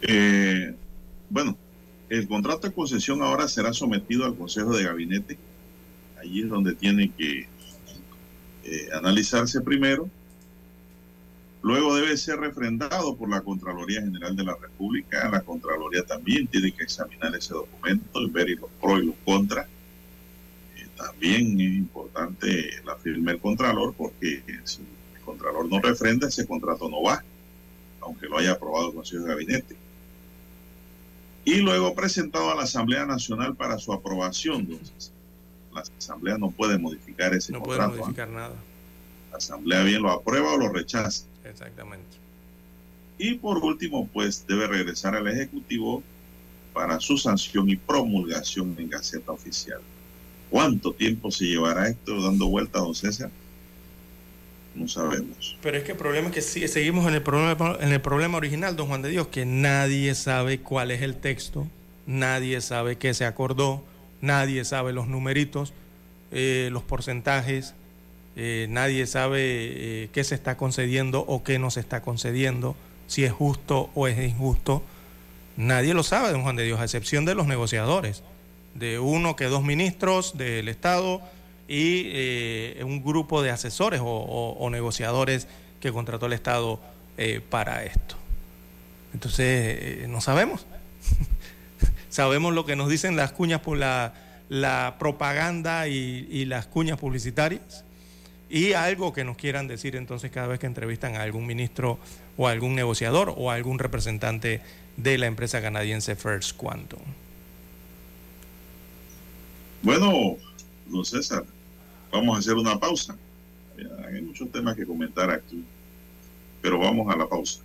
Eh, bueno, el contrato de concesión ahora será sometido al Consejo de Gabinete. Allí es donde tiene que eh, analizarse primero. Luego debe ser refrendado por la Contraloría General de la República. La Contraloría también tiene que examinar ese documento y ver los pros y los contras también es importante la firma del Contralor, porque si el Contralor no refrenda, ese contrato no va, aunque lo haya aprobado el Consejo de Gabinete. Y luego presentado a la Asamblea Nacional para su aprobación. Entonces, la Asamblea no puede modificar ese contrato. No puede modificar nada. La Asamblea bien lo aprueba o lo rechaza. Exactamente. Y por último, pues debe regresar al Ejecutivo para su sanción y promulgación en Gaceta Oficial. ¿Cuánto tiempo se llevará esto dando vuelta, don César? No sabemos. Pero es que el problema es que seguimos en el problema, en el problema original, don Juan de Dios, que nadie sabe cuál es el texto, nadie sabe qué se acordó, nadie sabe los numeritos, eh, los porcentajes, eh, nadie sabe eh, qué se está concediendo o qué no se está concediendo, si es justo o es injusto. Nadie lo sabe, don Juan de Dios, a excepción de los negociadores de uno que dos ministros del Estado y eh, un grupo de asesores o, negociadores que contrató el Estado eh, para esto. Entonces, eh, no sabemos. sabemos lo que nos dicen las cuñas, por la, la propaganda y, las cuñas publicitarias? Y algo que nos quieran decir entonces cada vez que entrevistan a algún ministro o algún negociador o algún representante de la empresa canadiense First Quantum. Bueno, don César, vamos a hacer una pausa. Hay muchos temas que comentar aquí, pero vamos a la pausa.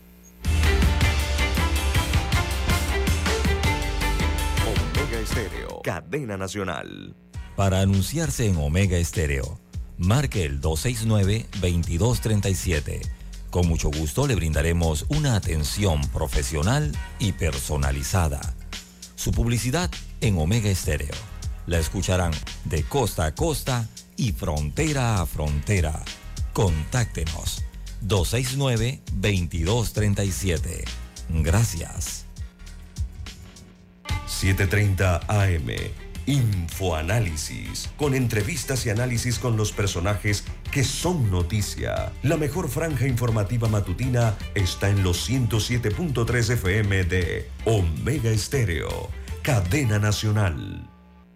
Omega Estéreo, cadena nacional. Para anunciarse en Omega Estéreo, marque el 269-2237. Con mucho gusto le brindaremos una atención profesional y personalizada. Su publicidad en Omega Estéreo. La escucharán de costa a costa y frontera a frontera. Contáctenos 269-2237. Gracias. 730 AM. Infoanálisis, con entrevistas y análisis con los personajes que son noticia. La mejor franja informativa matutina está en los 107.3 FM de Omega Estéreo, cadena nacional.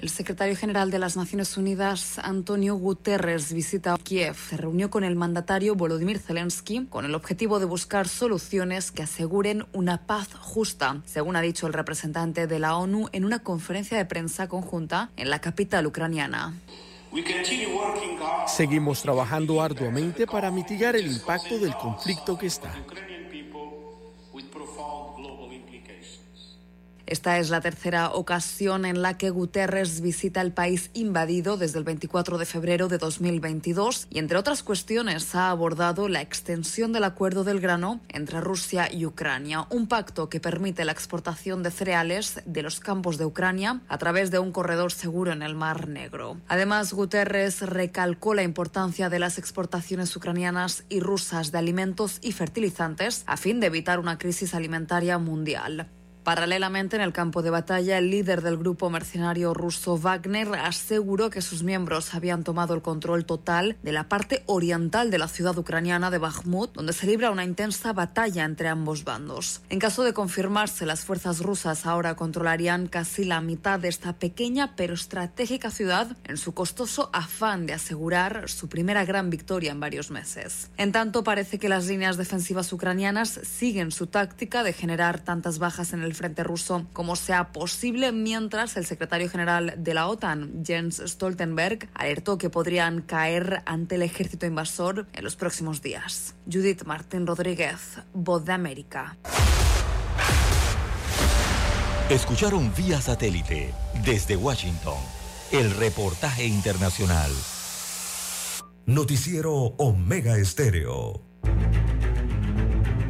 El secretario general de las Naciones Unidas, Antonio Guterres, visita Kiev. Se reunió con el mandatario Volodymyr Zelensky con el objetivo de buscar soluciones que aseguren una paz justa, según ha dicho el representante de la ONU en una conferencia de prensa conjunta en la capital ucraniana. Seguimos trabajando arduamente para mitigar el impacto del conflicto que está. Esta es la tercera ocasión en la que Guterres visita el país invadido desde el 24 de febrero de 2022 y, entre otras cuestiones, ha abordado la extensión del acuerdo del grano entre Rusia y Ucrania, un pacto que permite la exportación de cereales de los campos de Ucrania a través de un corredor seguro en el Mar Negro. Además, Guterres recalcó la importancia de las exportaciones ucranianas y rusas de alimentos y fertilizantes a fin de evitar una crisis alimentaria mundial. Paralelamente, en el campo de batalla, el líder del grupo mercenario ruso Wagner aseguró que sus miembros habían tomado el control total de la parte oriental de la ciudad ucraniana de Bakhmut, donde se libra una intensa batalla entre ambos bandos. En caso de confirmarse, las fuerzas rusas ahora controlarían casi la mitad de esta pequeña pero estratégica ciudad en su costoso afán de asegurar su primera gran victoria en varios meses. En tanto, parece que las líneas defensivas ucranianas siguen su táctica de generar tantas bajas en el frente ruso como sea posible, mientras el secretario general de la OTAN, Jens Stoltenberg, alertó que podrían caer ante el ejército invasor en los próximos días. Judith Martín Rodríguez, Voz de América. Escucharon vía satélite desde Washington el reportaje internacional. Noticiero Omega Estéreo.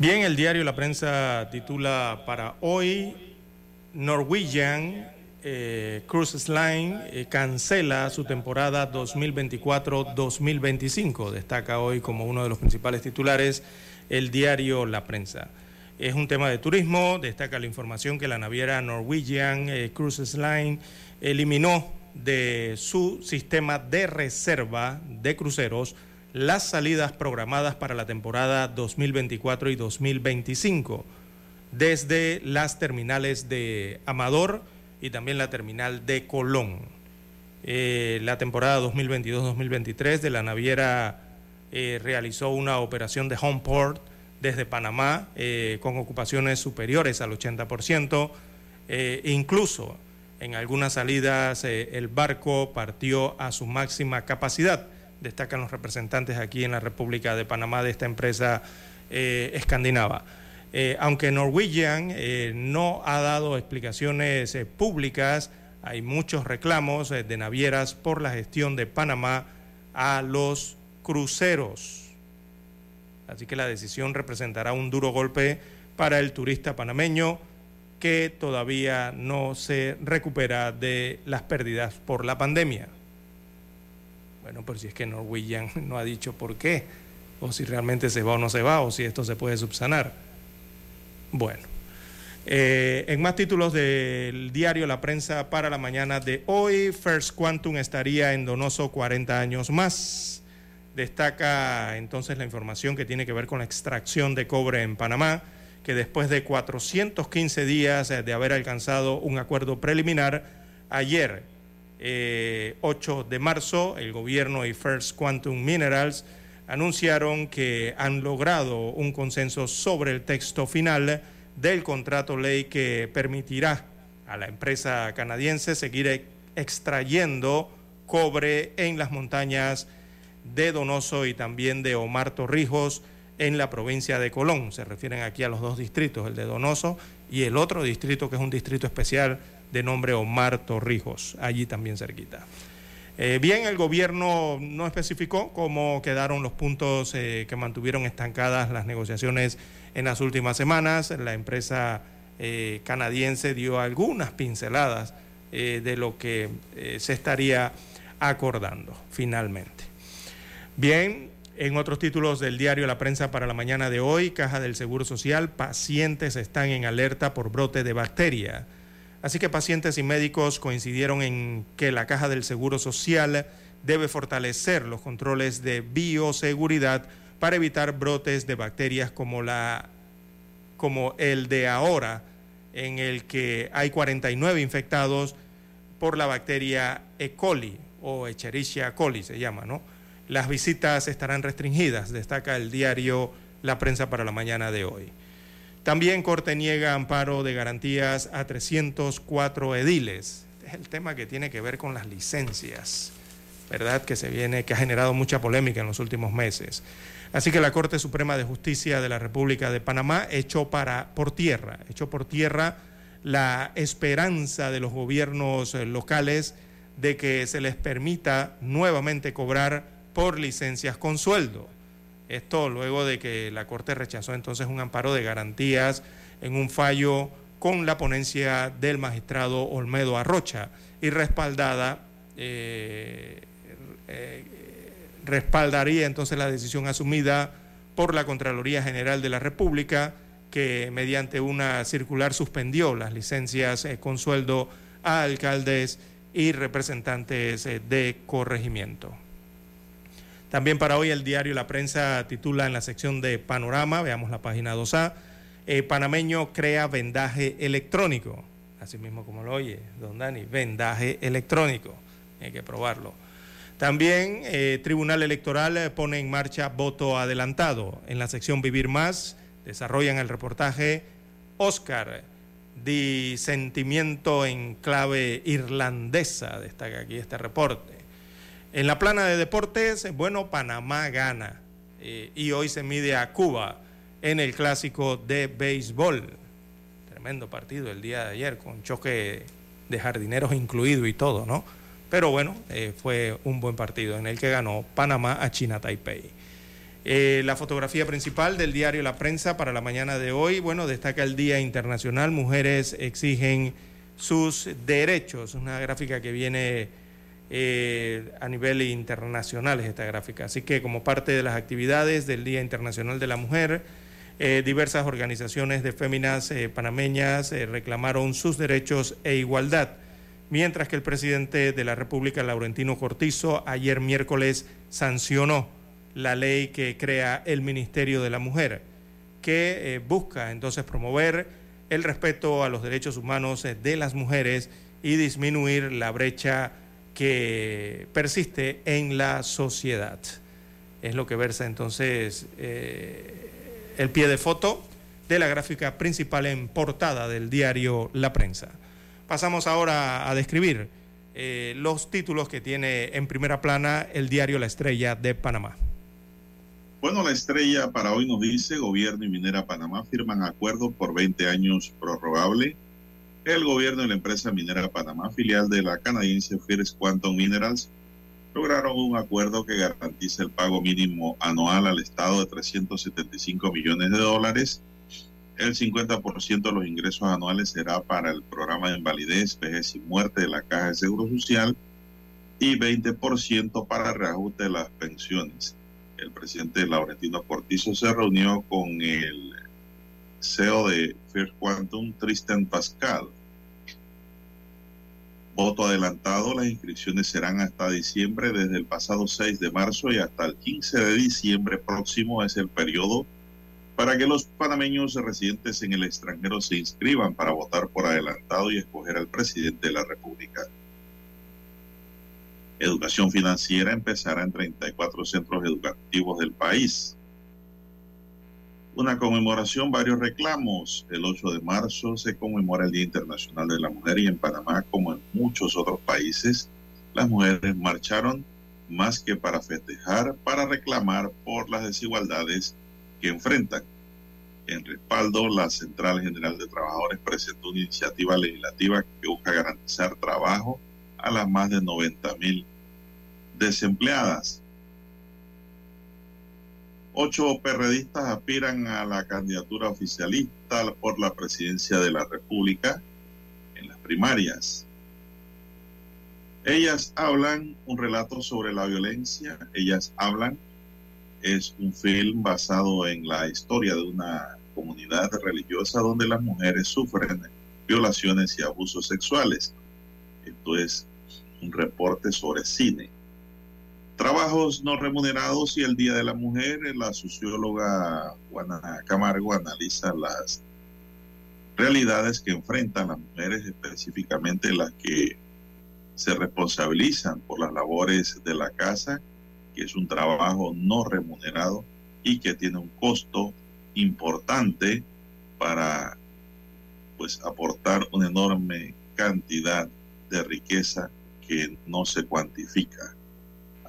Bien, el diario La Prensa titula para hoy, Norwegian eh, Cruise Line eh, cancela su temporada 2024-2025. Destaca hoy como uno de los principales titulares el diario La Prensa. Es un tema de turismo, destaca la información que la naviera Norwegian eh, Cruises Line eliminó de su sistema de reserva de cruceros las salidas programadas para la temporada 2024 y 2025 desde las terminales de Amador y también la terminal de Colón. Eh, la temporada 2022-2023 de la naviera eh, realizó una operación de homeport desde Panamá eh, con ocupaciones superiores al 80%. incluso en algunas salidas el barco partió a su máxima capacidad destacan los representantes aquí en la República de Panamá de esta empresa eh, escandinava. Eh, aunque Norwegian eh, no ha dado explicaciones públicas, hay muchos reclamos de navieras por la gestión de Panamá a los cruceros. Así que la decisión representará un duro golpe para el turista panameño que todavía no se recupera de las pérdidas por la pandemia. Bueno, por si es que Norwegian no ha dicho por qué, o si realmente se va o no se va, o si esto se puede subsanar. Bueno, eh, en más títulos del diario La Prensa para la mañana de hoy, First Quantum estaría en Donoso 40 años más. Destaca entonces la información que tiene que ver con la extracción de cobre en Panamá, que después de 415 días de haber alcanzado un acuerdo preliminar, ayer, 8 eh, de marzo, el gobierno y First Quantum Minerals anunciaron que han logrado un consenso sobre el texto final del contrato ley que permitirá a la empresa canadiense seguir extrayendo cobre en las montañas de Donoso y también de Omar Torrijos en la provincia de Colón. Se refieren aquí a los dos distritos, el de Donoso y el otro distrito que es un distrito especial de nombre Omar Torrijos, allí también cerquita. Eh, bien, el gobierno no especificó cómo quedaron los puntos eh, que mantuvieron estancadas las negociaciones en las últimas semanas. La empresa eh, canadiense dio algunas pinceladas de lo que se estaría acordando finalmente. Bien, en otros títulos del diario La Prensa para la mañana de hoy, Caja del Seguro Social, pacientes están en alerta por brote de bacteria. Así que pacientes y médicos coincidieron en que la Caja del Seguro Social debe fortalecer los controles de bioseguridad para evitar brotes de bacterias como, la, como el de ahora, en el que hay 49 infectados por la bacteria E. coli o Echerichia coli se llama, ¿no? Las visitas estarán restringidas, destaca el diario La Prensa para la mañana de hoy. También Corte niega amparo de garantías a 304 ediles. Este es el tema que tiene que ver con las licencias, ¿verdad? Que se viene, que ha generado mucha polémica en los últimos meses. Así que la Corte Suprema de Justicia de la República de Panamá echó para, por tierra, echó por tierra la esperanza de los gobiernos eh, locales de que se les permita nuevamente cobrar por licencias con sueldo. Esto luego de que la Corte rechazó entonces un amparo de garantías en un fallo con la ponencia del magistrado Olmedo Arrocha y respaldada, eh, eh, respaldaría entonces la decisión asumida por la Contraloría General de la República que mediante una circular suspendió las licencias eh, con sueldo a alcaldes y representantes de corregimiento. También para hoy el diario La Prensa titula en la sección de Panorama, veamos la página 2A, eh, panameño crea vendaje electrónico. Así mismo como lo oye, don Dani, vendaje electrónico. Hay que probarlo. También eh, Tribunal Electoral eh, pone en marcha voto adelantado. En la sección Vivir Más desarrollan el reportaje Oscar, disentimiento en clave irlandesa, destaca aquí este reporte. En la plana de deportes, bueno, Panamá gana eh, y hoy se mide a Cuba en el clásico de béisbol. Tremendo partido el día de ayer con choque de jardineros incluido y todo, ¿no? Pero bueno, eh, fue un buen partido en el que ganó Panamá a China Taipei. Eh, la fotografía principal del diario La Prensa para la mañana de hoy, bueno, destaca el Día Internacional, Mujeres exigen sus derechos, una gráfica que viene eh, a nivel internacional es esta gráfica. Así que como parte de las actividades del Día Internacional de la Mujer, eh, diversas organizaciones de féminas eh, panameñas reclamaron sus derechos e igualdad, mientras que el presidente de la República, Laurentino Cortizo, ayer miércoles sancionó la ley que crea el Ministerio de la Mujer, que busca entonces promover el respeto a los derechos humanos de las mujeres y disminuir la brecha que persiste en la sociedad. Es lo que versa entonces eh, el pie de foto de la gráfica principal en portada del diario La Prensa. Pasamos ahora a describir eh, los títulos que tiene en primera plana el diario La Estrella de Panamá. Bueno, la estrella para hoy nos dice, gobierno y minera Panamá firman acuerdo por 20 años prorrogable. El gobierno y la empresa minera Panamá, filial de la canadiense First Quantum Minerals, lograron un acuerdo que garantiza el pago mínimo anual al Estado de 375 millones de dólares. El 50% de los ingresos anuales será para el programa de invalidez, vejez y muerte de la Caja de Seguro Social y 20% para reajuste de las pensiones. El presidente Laurentino Cortizo se reunió con el CEO de First Quantum, Tristan Pascal. Voto adelantado, las inscripciones serán hasta diciembre, desde el pasado 6 de marzo y hasta el 15 de diciembre próximo es el periodo para que los panameños residentes en el extranjero se inscriban para votar por adelantado y escoger al presidente de la República. Educación financiera empezará en 34 centros educativos del país. Una conmemoración, varios reclamos. El 8 de marzo se conmemora el Día Internacional de la Mujer y en Panamá, como en muchos otros países, las mujeres marcharon más que para festejar, para reclamar por las desigualdades que enfrentan. En respaldo, la Central General de Trabajadores presentó una iniciativa legislativa que busca garantizar trabajo a las más de 90 mil desempleadas. Ocho perredistas aspiran a la candidatura oficialista por la presidencia de la República en las primarias. Ellas hablan un relato sobre la violencia, ellas hablan, es un film basado en la historia de una comunidad religiosa donde las mujeres sufren violaciones y abusos sexuales. Esto es un reporte sobre cine. Trabajos no remunerados y el Día de la Mujer, la socióloga Juana Camargo analiza las realidades que enfrentan las mujeres, específicamente las que se responsabilizan por las labores de la casa, que es un trabajo no remunerado y que tiene un costo importante para pues aportar una enorme cantidad de riqueza que no se cuantifica.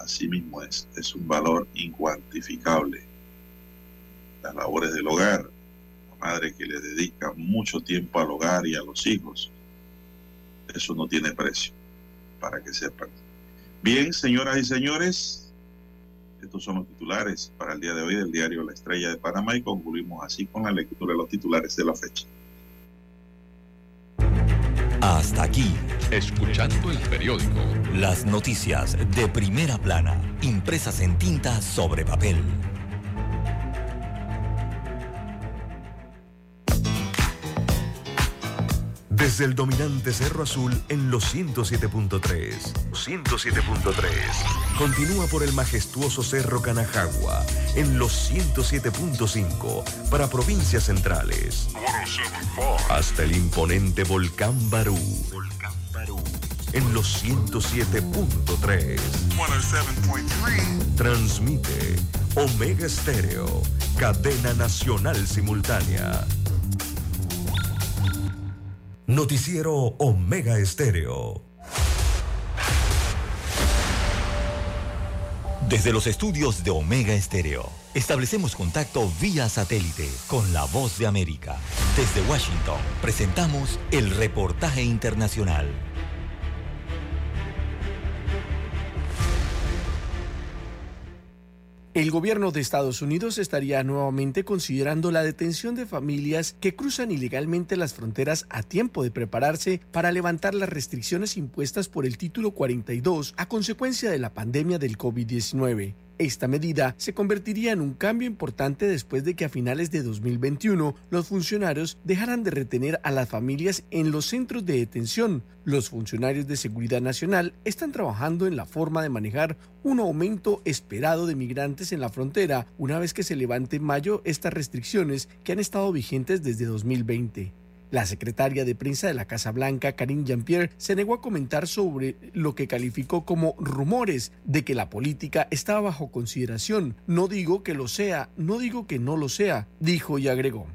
Asimismo es, es un valor incuantificable. Las labores del hogar, la madre que le dedica mucho tiempo al hogar y a los hijos, eso no tiene precio, para que sepan. Bien, señoras y señores, estos son los titulares para el día de hoy del diario La Estrella de Panamá y concluimos así con la lectura de los titulares de la fecha. Hasta aquí, escuchando el periódico. Las noticias de primera plana, impresas en tinta sobre papel. Desde el dominante Cerro Azul en los 107.3. 107.3. Continúa por el majestuoso Cerro Canajagua en los 107.5 para provincias centrales. Hasta el imponente Volcán Barú. En los 107.3. Transmite Omega Estéreo, cadena nacional simultánea. Noticiero Omega Estéreo. Desde los estudios de Omega Estéreo, establecemos contacto vía satélite con la voz de América. Desde Washington, presentamos el reportaje internacional. El gobierno de Estados Unidos estaría nuevamente considerando la detención de familias que cruzan ilegalmente las fronteras a tiempo de prepararse para levantar las restricciones impuestas por el título 42 a consecuencia de la pandemia del COVID-19. Esta medida se convertiría en un cambio importante después de que a finales de 2021 los funcionarios dejaran de retener a las familias en los centros de detención. Los funcionarios de Seguridad Nacional están trabajando en la forma de manejar un aumento esperado de migrantes en la frontera una vez que se levante en mayo estas restricciones que han estado vigentes desde 2020. La secretaria de prensa de la Casa Blanca, Karine Jean-Pierre, se negó a comentar sobre lo que calificó como rumores de que la política estaba bajo consideración. No digo que lo sea, no digo que no lo sea, dijo y agregó.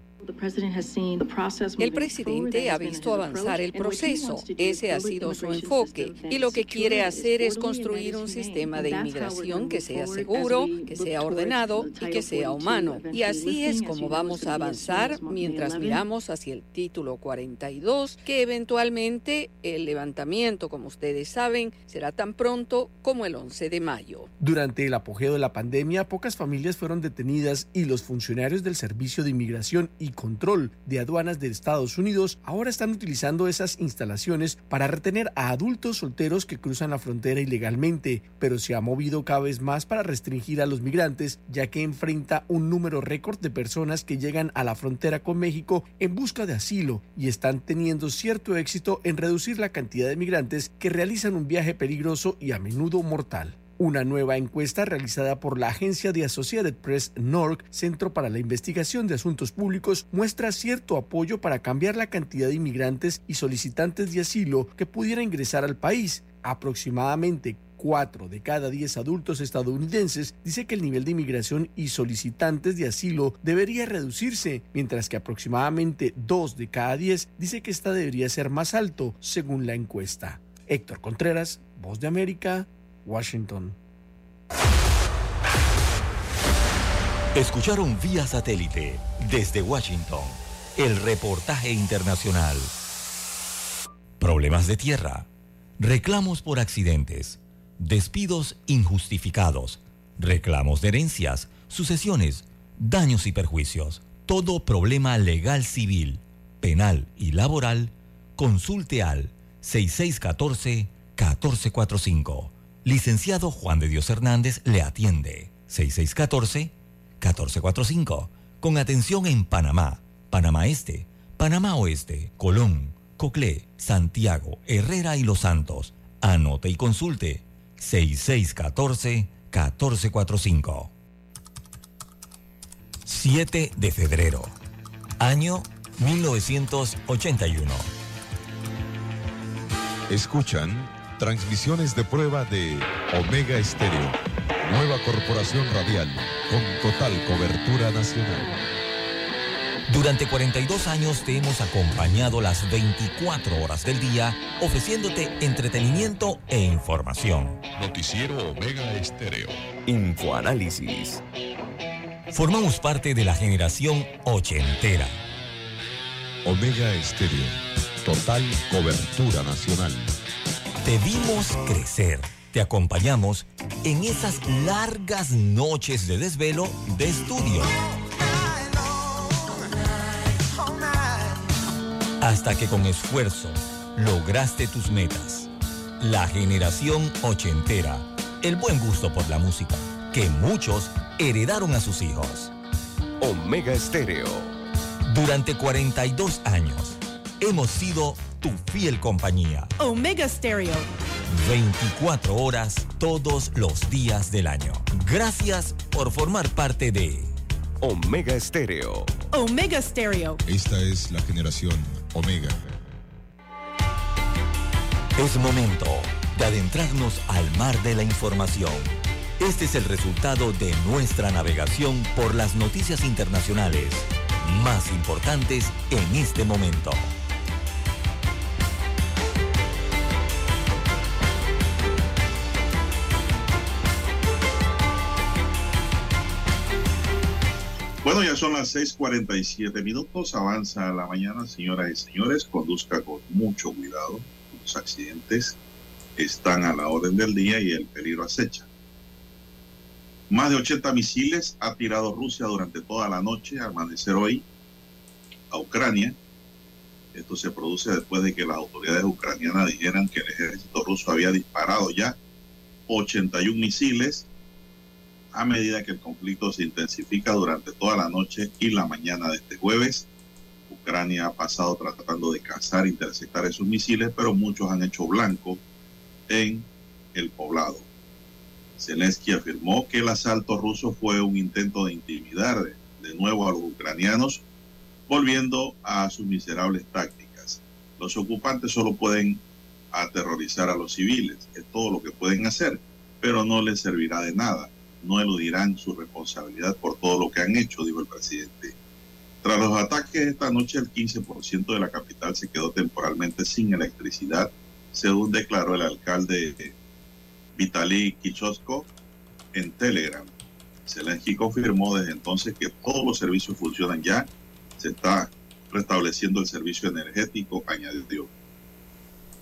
El presidente ha visto avanzar el proceso, ese ha sido su enfoque, y lo que quiere hacer es construir un sistema de inmigración que sea seguro, que sea ordenado y que sea humano. Y así es como vamos a avanzar mientras miramos hacia el título 42, que eventualmente el levantamiento, como ustedes saben, será tan pronto como el 11 de mayo. Durante el apogeo de la pandemia, pocas familias fueron detenidas y los funcionarios del Servicio de Inmigración y Control de Aduanas de Estados Unidos ahora están utilizando esas instalaciones para retener a adultos solteros que cruzan la frontera ilegalmente, pero se ha movido cada vez más para restringir a los migrantes, ya que enfrenta un número récord de personas que llegan a la frontera con México en busca de asilo y están teniendo cierto éxito en reducir la cantidad de migrantes que realizan un viaje peligroso y a menudo mortal. Una nueva encuesta realizada por la agencia de Associated Press NORC, Centro para la Investigación de Asuntos Públicos, muestra cierto apoyo para cambiar la cantidad de inmigrantes y solicitantes de asilo que pudiera ingresar al país. Aproximadamente 4 de cada 10 adultos estadounidenses dice que el nivel de inmigración y solicitantes de asilo debería reducirse, mientras que aproximadamente 2 de cada 10 dice que esta debería ser más alto, según la encuesta. Héctor Contreras, Voz de América, Washington. Escucharon vía satélite desde Washington el reportaje internacional. Problemas de tierra, reclamos por accidentes, despidos injustificados, reclamos de herencias, sucesiones, daños y perjuicios. Todo problema legal civil, penal y laboral, consulte al 6614-1445. Licenciado Juan de Dios Hernández le atiende. 6614-1445. Con atención en Panamá, Panamá Este, Panamá Oeste, Colón, Coclé, Santiago, Herrera y Los Santos. Anote y consulte 6614-1445. 7 de febrero, año 1981. Escuchan transmisiones de prueba de Omega Estéreo, nueva corporación radial con total cobertura nacional. Durante 42 años te hemos acompañado las 24 horas del día, ofreciéndote entretenimiento e información. Noticiero Omega Estéreo. Infoanálisis. Formamos parte de la generación ochentera. Omega Estéreo, total cobertura nacional. Te vimos crecer, te acompañamos en esas largas noches de desvelo de estudio. Hasta que con esfuerzo lograste tus metas. La generación ochentera, el buen gusto por la música, que muchos heredaron a sus hijos. Omega Estéreo. Durante 42 años, hemos sido tu fiel compañía. Omega Stereo. 24 horas todos los días del año. Gracias por formar parte de Omega Estéreo. Omega Stereo. Esta es la generación Omega. Es momento de adentrarnos al mar de la información. Este es el resultado de nuestra navegación por las noticias internacionales más importantes en este momento. Bueno, ya son las 6:47 minutos. Avanza la mañana, señoras y señores. Conduzca con mucho cuidado. Los accidentes están a la orden del día y el peligro acecha. Más de 80 misiles ha tirado Rusia durante toda la noche, amanecer hoy, a Ucrania. Esto se produce después de que las autoridades ucranianas dijeran que el ejército ruso había disparado ya 81 misiles a medida que el conflicto se intensifica durante toda la noche y la mañana de este jueves. Ucrania ha pasado tratando de cazar e interceptar esos misiles, pero muchos han hecho blanco en el poblado. Zelensky afirmó que el asalto ruso fue un intento de intimidar de, de nuevo a los ucranianos, volviendo a sus miserables tácticas. Los ocupantes solo pueden aterrorizar a los civiles, es todo lo que pueden hacer, pero no les servirá de nada no eludirán su responsabilidad por todo lo que han hecho, dijo el presidente Tras los ataques esta noche, el 15% de la capital se quedó temporalmente sin electricidad, según declaró el alcalde Vitaly Kichosko en Telegram. Zelensky confirmó desde entonces que todos los servicios funcionan ya, se está restableciendo el servicio energético, añadió.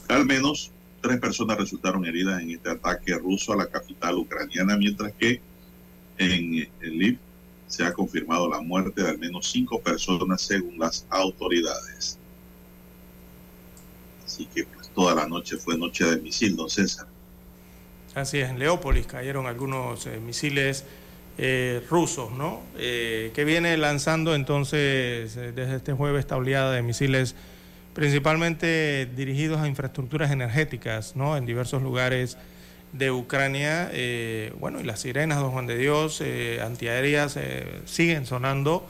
Al menos tres personas resultaron heridas en este ataque ruso a la capital ucraniana, mientras que en el Lviv se ha confirmado la muerte de al menos cinco personas según las autoridades. Así que pues toda la noche fue noche de misil, don César. Así es, en Leópolis cayeron algunos eh, misiles eh, rusos, ¿no? Eh, que viene lanzando entonces desde este jueves esta oleada de misiles principalmente dirigidos a infraestructuras energéticas, ¿no? En diversos lugares de Ucrania. Eh, bueno, y las sirenas, don Juan de Dios, eh, antiaéreas eh, siguen sonando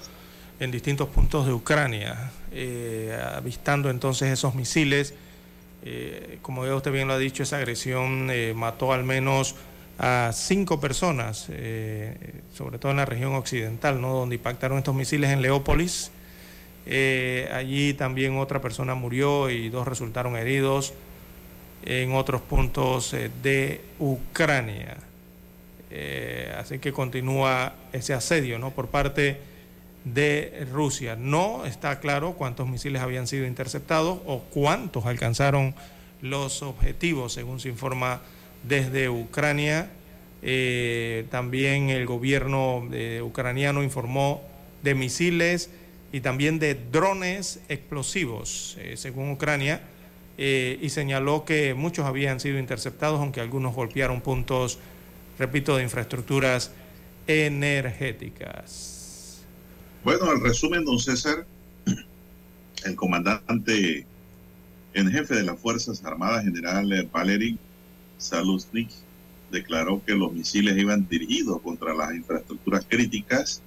en distintos puntos de Ucrania, eh, avistando entonces esos misiles. Como ya usted bien lo ha dicho, esa agresión mató al menos a cinco personas, sobre todo en la región occidental, ¿no? donde impactaron estos misiles en Leópolis. Allí también otra persona murió y dos resultaron heridos en otros puntos eh, de Ucrania. Eh, así que continúa ese asedio ¿no? por parte de Rusia. No está claro cuántos misiles habían sido interceptados o cuántos alcanzaron los objetivos, según se informa desde Ucrania. Eh, también el gobierno eh, ucraniano informó de misiles y también de drones explosivos, según Ucrania, eh, y señaló que muchos habían sido interceptados, aunque algunos golpearon puntos, repito, de infraestructuras energéticas. Bueno, el resumen, don César, el comandante en jefe de las Fuerzas Armadas, general Valery Saluznik, declaró que los misiles iban dirigidos contra las infraestructuras críticas,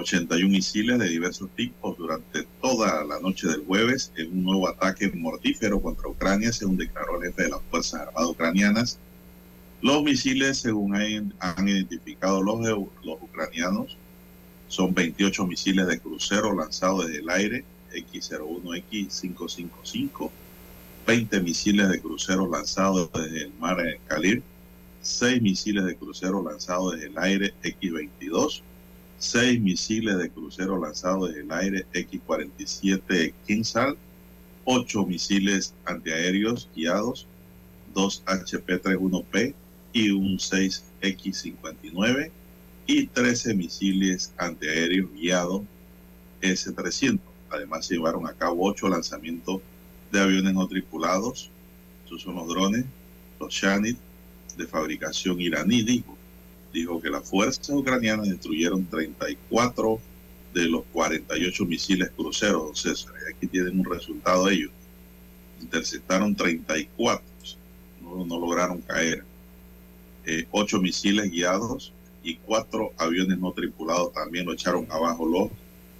81 misiles de diversos tipos durante toda la noche del jueves en un nuevo ataque mortífero contra Ucrania, según declaró el jefe de las Fuerzas Armadas ucranianas. Los misiles, según han, identificado los, los ucranianos, son 28 misiles de crucero lanzados desde el aire, X-01, X-555, 20 misiles de crucero lanzados desde el mar en Kalir, 6 misiles de crucero lanzados desde el aire, X-22, 6 misiles de crucero lanzados desde el aire, X-47 Kinsal, 8 misiles antiaéreos guiados, 2 HP-31P y un 6X-59 y 13 misiles antiaéreos guiados S-300. Además, se llevaron a cabo 8 lanzamientos de aviones no tripulados. Estos son los drones, los Shanid, de fabricación iraní, dijo. Dijo que las fuerzas ucranianas destruyeron 34 de los 48 misiles cruceros, César. Aquí tienen un resultado ellos. Interceptaron 34, no, no lograron caer. Eh, 8 misiles guiados y 4 aviones no tripulados también lo echaron abajo los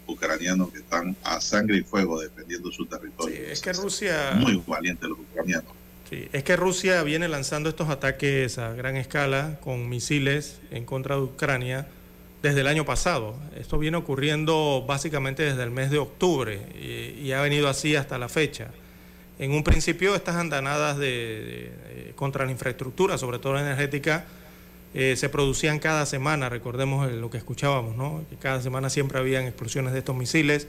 ucranianos que están a sangre y fuego defendiendo su territorio. Sí, es que Rusia... Muy valientes los ucranianos. Es que Rusia viene lanzando estos ataques a gran escala con misiles en contra de Ucrania desde el año pasado. Esto viene ocurriendo básicamente desde el mes de octubre y, ha venido así hasta la fecha. En un principio estas andanadas de, contra la infraestructura, sobre todo energética, eh, se producían cada semana, recordemos lo que escuchábamos, ¿no? que cada semana siempre habían explosiones de estos misiles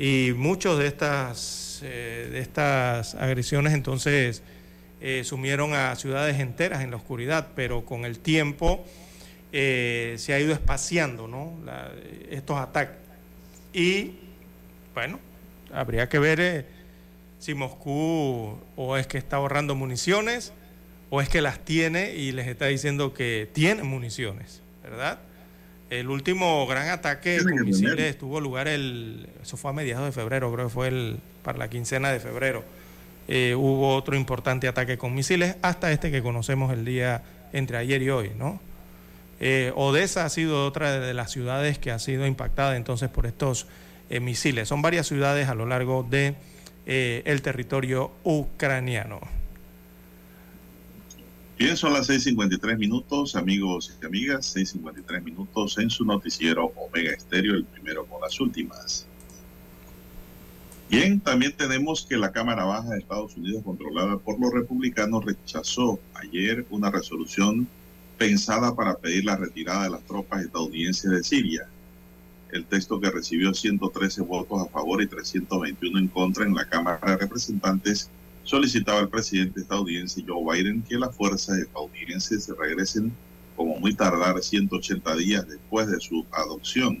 y muchos de estas, eh, de estas agresiones entonces eh, sumieron a ciudades enteras en la oscuridad, pero con el tiempo eh, se ha ido espaciando ¿no? la, estos ataques. Y bueno, habría que ver eh, si Moscú o es que está ahorrando municiones o es que las tiene y les está diciendo que tiene municiones, ¿verdad? El último gran ataque con misiles tuvo lugar el, eso fue a mediados de febrero, creo que fue el, para la quincena de febrero. Eh, hubo otro importante ataque con misiles, hasta este que conocemos el día entre ayer y hoy, ¿no? Eh, Odessa ha sido otra de las ciudades que ha sido impactada entonces por estos eh, misiles. Son varias ciudades a lo largo de el territorio ucraniano. Bien, son las 6.53 minutos, amigos y amigas, 6.53 minutos en su noticiero Omega Estéreo, el primero con las últimas. Bien, también tenemos que la Cámara Baja de Estados Unidos, controlada por los republicanos, rechazó ayer una resolución pensada para pedir la retirada de las tropas estadounidenses de Siria. El texto que recibió 113 votos a favor y 321 en contra en la Cámara de Representantes solicitaba al presidente estadounidense Joe Biden que las fuerzas estadounidenses regresen como muy tardar 180 días después de su adopción.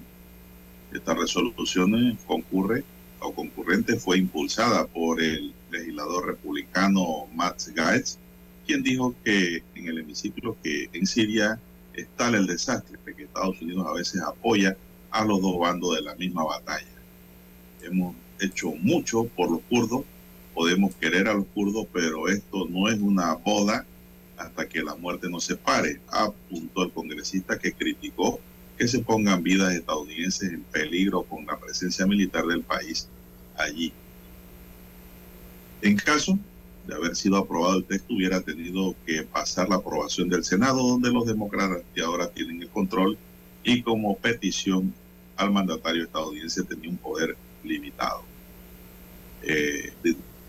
Esta resolución concurre o concurrente fue impulsada por el legislador republicano Matt Gaetz, quien dijo que en el hemiciclo que en Siria es tal el desastre que Estados Unidos a veces apoya a los dos bandos de la misma batalla. Hemos hecho mucho por los kurdos, podemos querer a los kurdos, pero esto no es una boda hasta que la muerte nos separe, apuntó el congresista que criticó que se pongan vidas estadounidenses en peligro con la presencia militar del país allí. En caso de haber sido aprobado el texto, hubiera tenido que pasar la aprobación del Senado, donde los demócratas que ahora tienen el control y como petición al mandatario estadounidense tenía un poder limitado. Eh,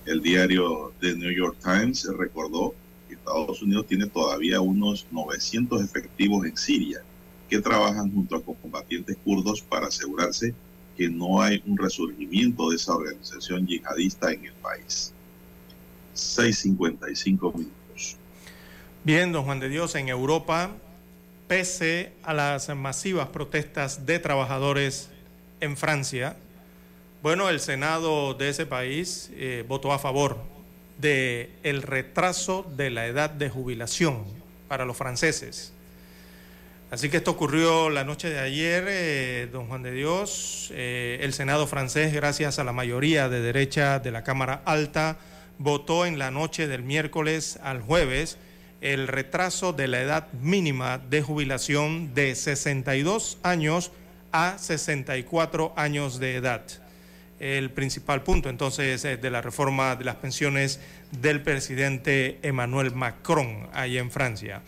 el diario The New York Times recordó que Estados Unidos tiene todavía unos 900 efectivos en Siria que trabajan junto a combatientes kurdos para asegurarse que no hay un resurgimiento de esa organización yihadista en el país. 6.55 minutos. Bien, don Juan de Dios, en Europa, pese a las masivas protestas de trabajadores en Francia, bueno, el Senado de ese país eh, votó a favor de el retraso de la edad de jubilación para los franceses. Así que esto ocurrió la noche de ayer, eh, don Juan de Dios. Eh, el Senado francés, gracias a la mayoría de derecha de la Cámara Alta, votó en la noche del miércoles al jueves el retraso de la edad mínima de jubilación de 62 años a 64 años de edad. El principal punto entonces de la reforma de las pensiones del presidente Emmanuel Macron ahí en Francia.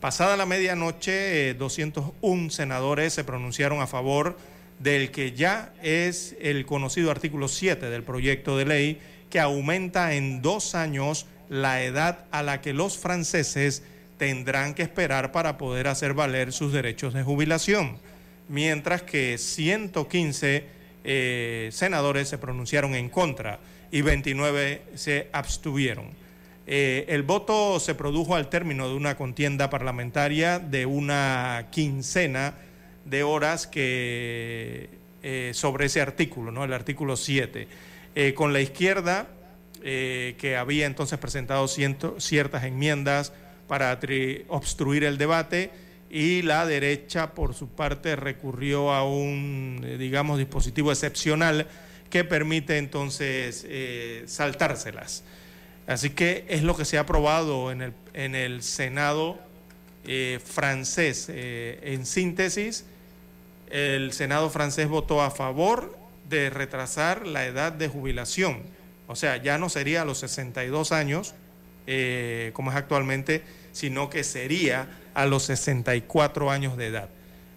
Pasada la medianoche, 201 eh, senadores se pronunciaron a favor del que ya es el conocido artículo 7 del proyecto de ley que aumenta en dos años la edad a la que los franceses tendrán que esperar para poder hacer valer sus derechos de jubilación, mientras que 115 eh, senadores se pronunciaron en contra y 29 se abstuvieron. Eh, el voto se produjo al término de una contienda parlamentaria de una quincena de horas que, eh, sobre ese artículo, ¿no? el artículo 7. Eh, con la izquierda, que había entonces presentado ciertas enmiendas para obstruir el debate, y la derecha, por su parte, recurrió a un, digamos, dispositivo excepcional que permite entonces saltárselas. Así que es lo que se ha aprobado en el, en el Senado eh, francés. Eh, en síntesis, el Senado francés votó a favor de retrasar la edad de jubilación. O sea, ya no sería a los 62 años, eh, como es actualmente, sino que sería a los 64 años de edad.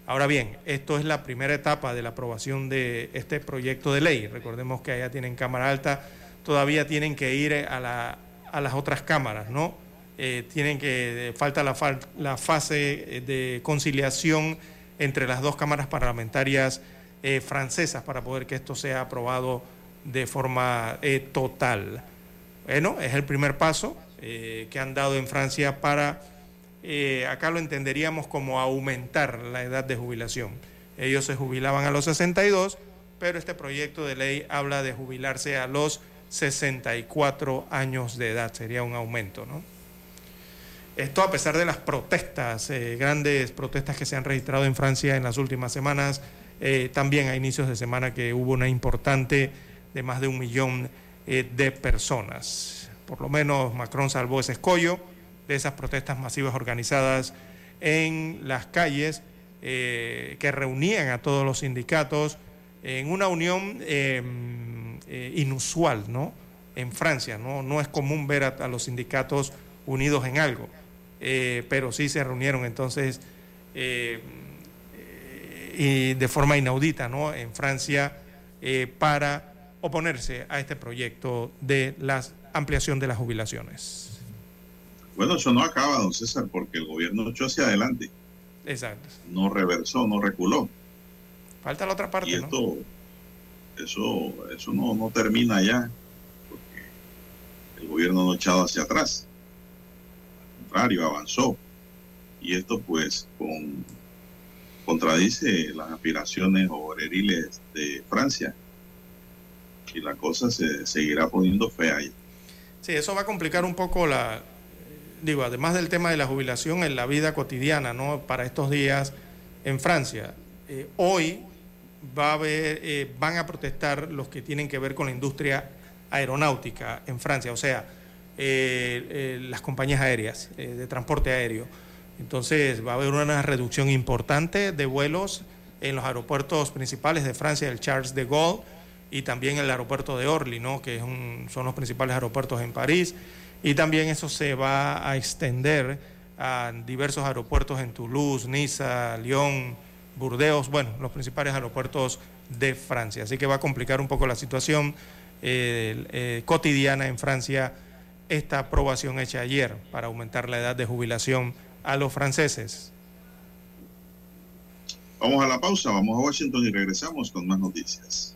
Ahora bien, esto es la primera etapa de la aprobación de este proyecto de ley. Recordemos que allá tienen Cámara Alta todavía tienen que ir a, la, a las otras cámaras, ¿no? Eh, tienen que, falta la, fase eh, de conciliación entre las dos cámaras parlamentarias eh, francesas para poder que esto sea aprobado de forma total. Bueno, es el primer paso que han dado en Francia para, acá lo entenderíamos como aumentar la edad de jubilación. Ellos se jubilaban a los 62, pero este proyecto de ley habla de jubilarse a los 64 años de edad, sería un aumento, ¿no? Esto a pesar de las protestas, eh, grandes protestas que se han registrado en Francia en las últimas semanas, eh, también a inicios de semana que hubo una importante de más de un millón eh, de personas. Por lo menos Macron salvó ese escollo de esas protestas masivas organizadas en las calles que reunían a todos los sindicatos en una unión em, eh, inusual, ¿no? En Francia, ¿no? No es común ver a, los sindicatos unidos en algo. eh, pero sí se reunieron entonces y de forma inaudita ¿no? en Francia para oponerse a este proyecto de la ampliación de las jubilaciones. Bueno, eso no acaba, don César, porque el gobierno echó hacia adelante. Exacto. No reversó, no reculó. Falta la otra parte, y esto, Eso, eso no, no termina ya, porque el gobierno no ha echado hacia atrás. Al contrario, avanzó. Y esto, pues, con, contradice las aspiraciones obreriles de Francia. Y la cosa se seguirá poniendo fea ahí. Sí, eso va a complicar un poco la, digo, además del tema de la jubilación en la vida cotidiana, ¿no? Para estos días en Francia. Eh, hoy va a haber, eh, van a protestar los que tienen que ver con la industria aeronáutica en Francia, o sea, eh, las compañías aéreas de transporte aéreo. Entonces va a haber una reducción importante de vuelos en los aeropuertos principales de Francia, el Charles de Gaulle y también el aeropuerto de Orly, ¿no? que son los principales aeropuertos en París. Y también eso se va a extender a diversos aeropuertos en Toulouse, Niza, Lyon, Burdeos, bueno, los principales aeropuertos de Francia. Así que va a complicar un poco la situación eh, eh, cotidiana en Francia esta aprobación hecha ayer para aumentar la edad de jubilación a los franceses. Vamos a la pausa, vamos a Washington y regresamos con más noticias.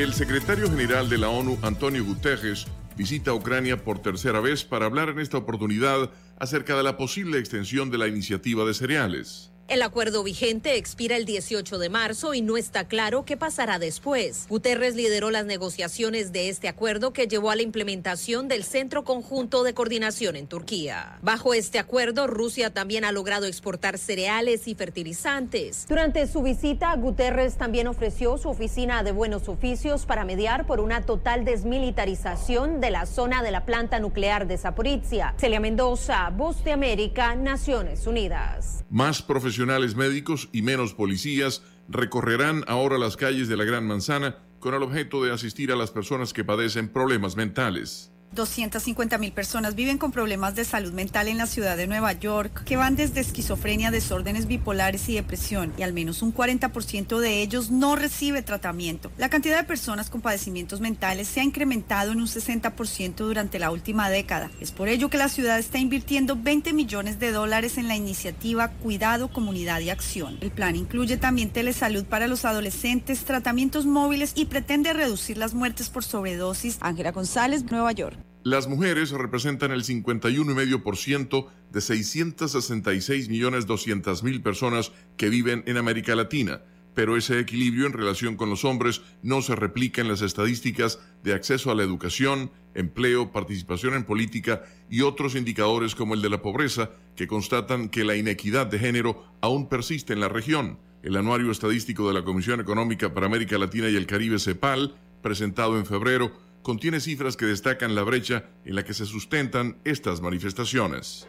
El secretario general de la ONU, Antonio Guterres, visita Ucrania por tercera vez para hablar en esta oportunidad acerca de la posible extensión de la iniciativa de cereales. El acuerdo vigente expira el 18 de marzo y no está claro qué pasará después. Guterres lideró las negociaciones de este acuerdo que llevó a la implementación del Centro Conjunto de Coordinación en Turquía. Bajo este acuerdo, Rusia también ha logrado exportar cereales y fertilizantes. Durante su visita, Guterres también ofreció su oficina de buenos oficios para mediar por una total desmilitarización de la zona de la planta nuclear de Zaporizhia. Celia Mendoza, Voz de América, Naciones Unidas. Más médicos y menos policías recorrerán ahora las calles de la Gran Manzana con el objeto de asistir a las personas que padecen problemas mentales. 250 mil personas viven con problemas de salud mental en la ciudad de Nueva York, que van desde esquizofrenia, desórdenes bipolares y depresión, y al menos un 40% de ellos no recibe tratamiento. La cantidad de personas con padecimientos mentales se ha incrementado en un 60% durante la última década. Es por ello que la ciudad está invirtiendo 20 millones de dólares en la iniciativa Cuidado, Comunidad y Acción. El plan incluye también telesalud para los adolescentes, tratamientos móviles y pretende reducir las muertes por sobredosis. Ángela González, Nueva York. Las mujeres representan el 51,5% de 666 millones 200 mil personas que viven en América Latina, pero ese equilibrio en relación con los hombres no se replica en las estadísticas de acceso a la educación, empleo, participación en política y otros indicadores como el de la pobreza que constatan que la inequidad de género aún persiste en la región. El anuario estadístico de la Comisión Económica para América Latina y el Caribe CEPAL, presentado en febrero, contiene cifras que destacan la brecha en la que se sustentan estas manifestaciones.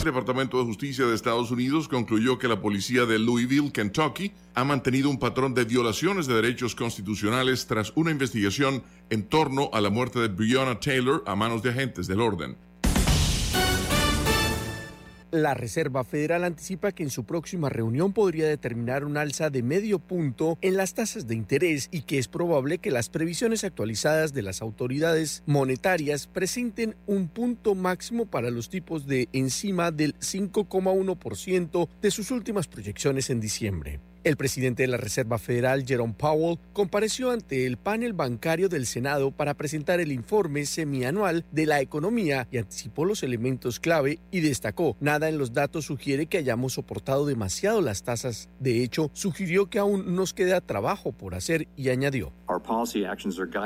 El Departamento de Justicia de Estados Unidos concluyó que la policía de Louisville, Kentucky, ha mantenido un patrón de violaciones de derechos constitucionales tras una investigación en torno a la muerte de Breonna Taylor a manos de agentes del orden. La Reserva Federal anticipa que en su próxima reunión podría determinar un alza de medio punto en las tasas de interés y que es probable que las previsiones actualizadas de las autoridades monetarias presenten un punto máximo para los tipos de encima del 5,1% de sus últimas proyecciones en diciembre. El presidente de la Reserva Federal, Jerome Powell, compareció ante el panel bancario del Senado para presentar el informe semianual de la economía y anticipó los elementos clave y destacó, nada en los datos sugiere que hayamos soportado demasiado las tasas. De hecho, sugirió que aún nos queda trabajo por hacer y añadió.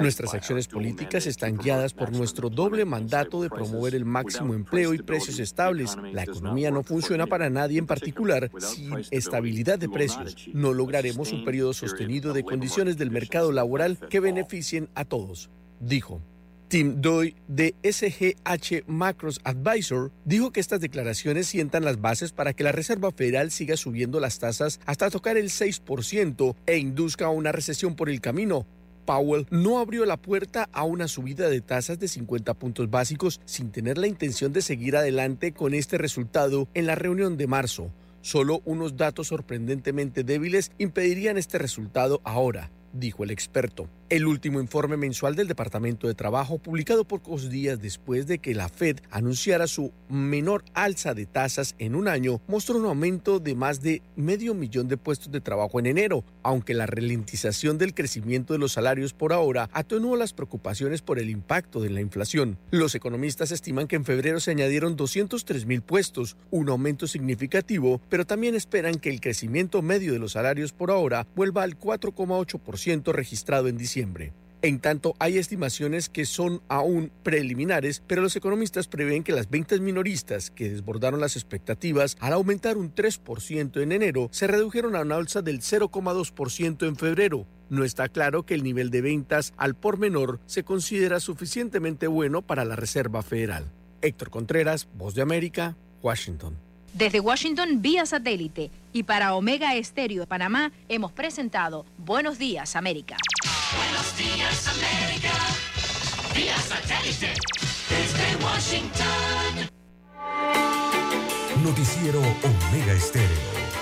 Nuestras acciones políticas están guiadas por nuestro doble mandato de promover el máximo empleo y precios estables. La economía no funciona para nadie en particular sin estabilidad de precios no lograremos un periodo sostenido de condiciones del mercado laboral que beneficien a todos, dijo. Tim Doy de SGH Macros Advisor dijo que estas declaraciones sientan las bases para que la Reserva Federal siga subiendo las tasas hasta tocar el 6% e induzca una recesión por el camino. Powell no abrió la puerta a una subida de tasas de 50 puntos básicos sin tener la intención de seguir adelante con este resultado en la reunión de marzo. Solo unos datos sorprendentemente débiles impedirían este resultado ahora, dijo el experto. El último informe mensual del Departamento de Trabajo, publicado pocos días después de que la Fed anunciara su menor alza de tasas en un año, mostró un aumento de más de medio millón de puestos de trabajo en enero, aunque la ralentización del crecimiento de los salarios por ahora atenuó las preocupaciones por el impacto de la inflación. Los economistas estiman que en febrero se añadieron 203 mil puestos, un aumento significativo, pero también esperan que el crecimiento medio de los salarios por ahora vuelva al 4,8% registrado en diciembre. En tanto, hay estimaciones que son aún preliminares, pero los economistas prevén que las ventas minoristas, que desbordaron las expectativas al aumentar un 3% en enero, se redujeron a una alza del 0,2% en febrero. No está claro que el nivel de ventas al por menor se considera suficientemente bueno para la Reserva Federal. Héctor Contreras, Voz de América, Washington. Desde Washington vía satélite y para Omega Estéreo de Panamá hemos presentado Buenos Días América. Buenos días, América. Vía satélite. Desde Washington. Noticiero Omega Estéreo.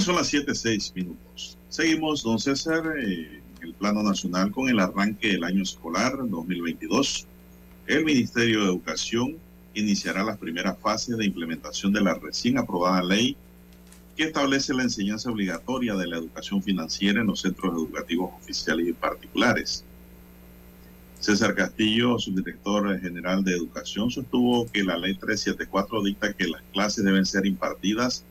Son las 7.06 minutos. Seguimos, don César, eh, en el plano nacional con el arranque del año escolar 2022. El Ministerio de Educación iniciará las primeras fases de implementación de la recién aprobada ley que establece la enseñanza obligatoria de la educación financiera en los centros educativos oficiales y particulares. César Castillo, subdirector general de Educación, sostuvo que la ley 374 dicta que las clases deben ser impartidas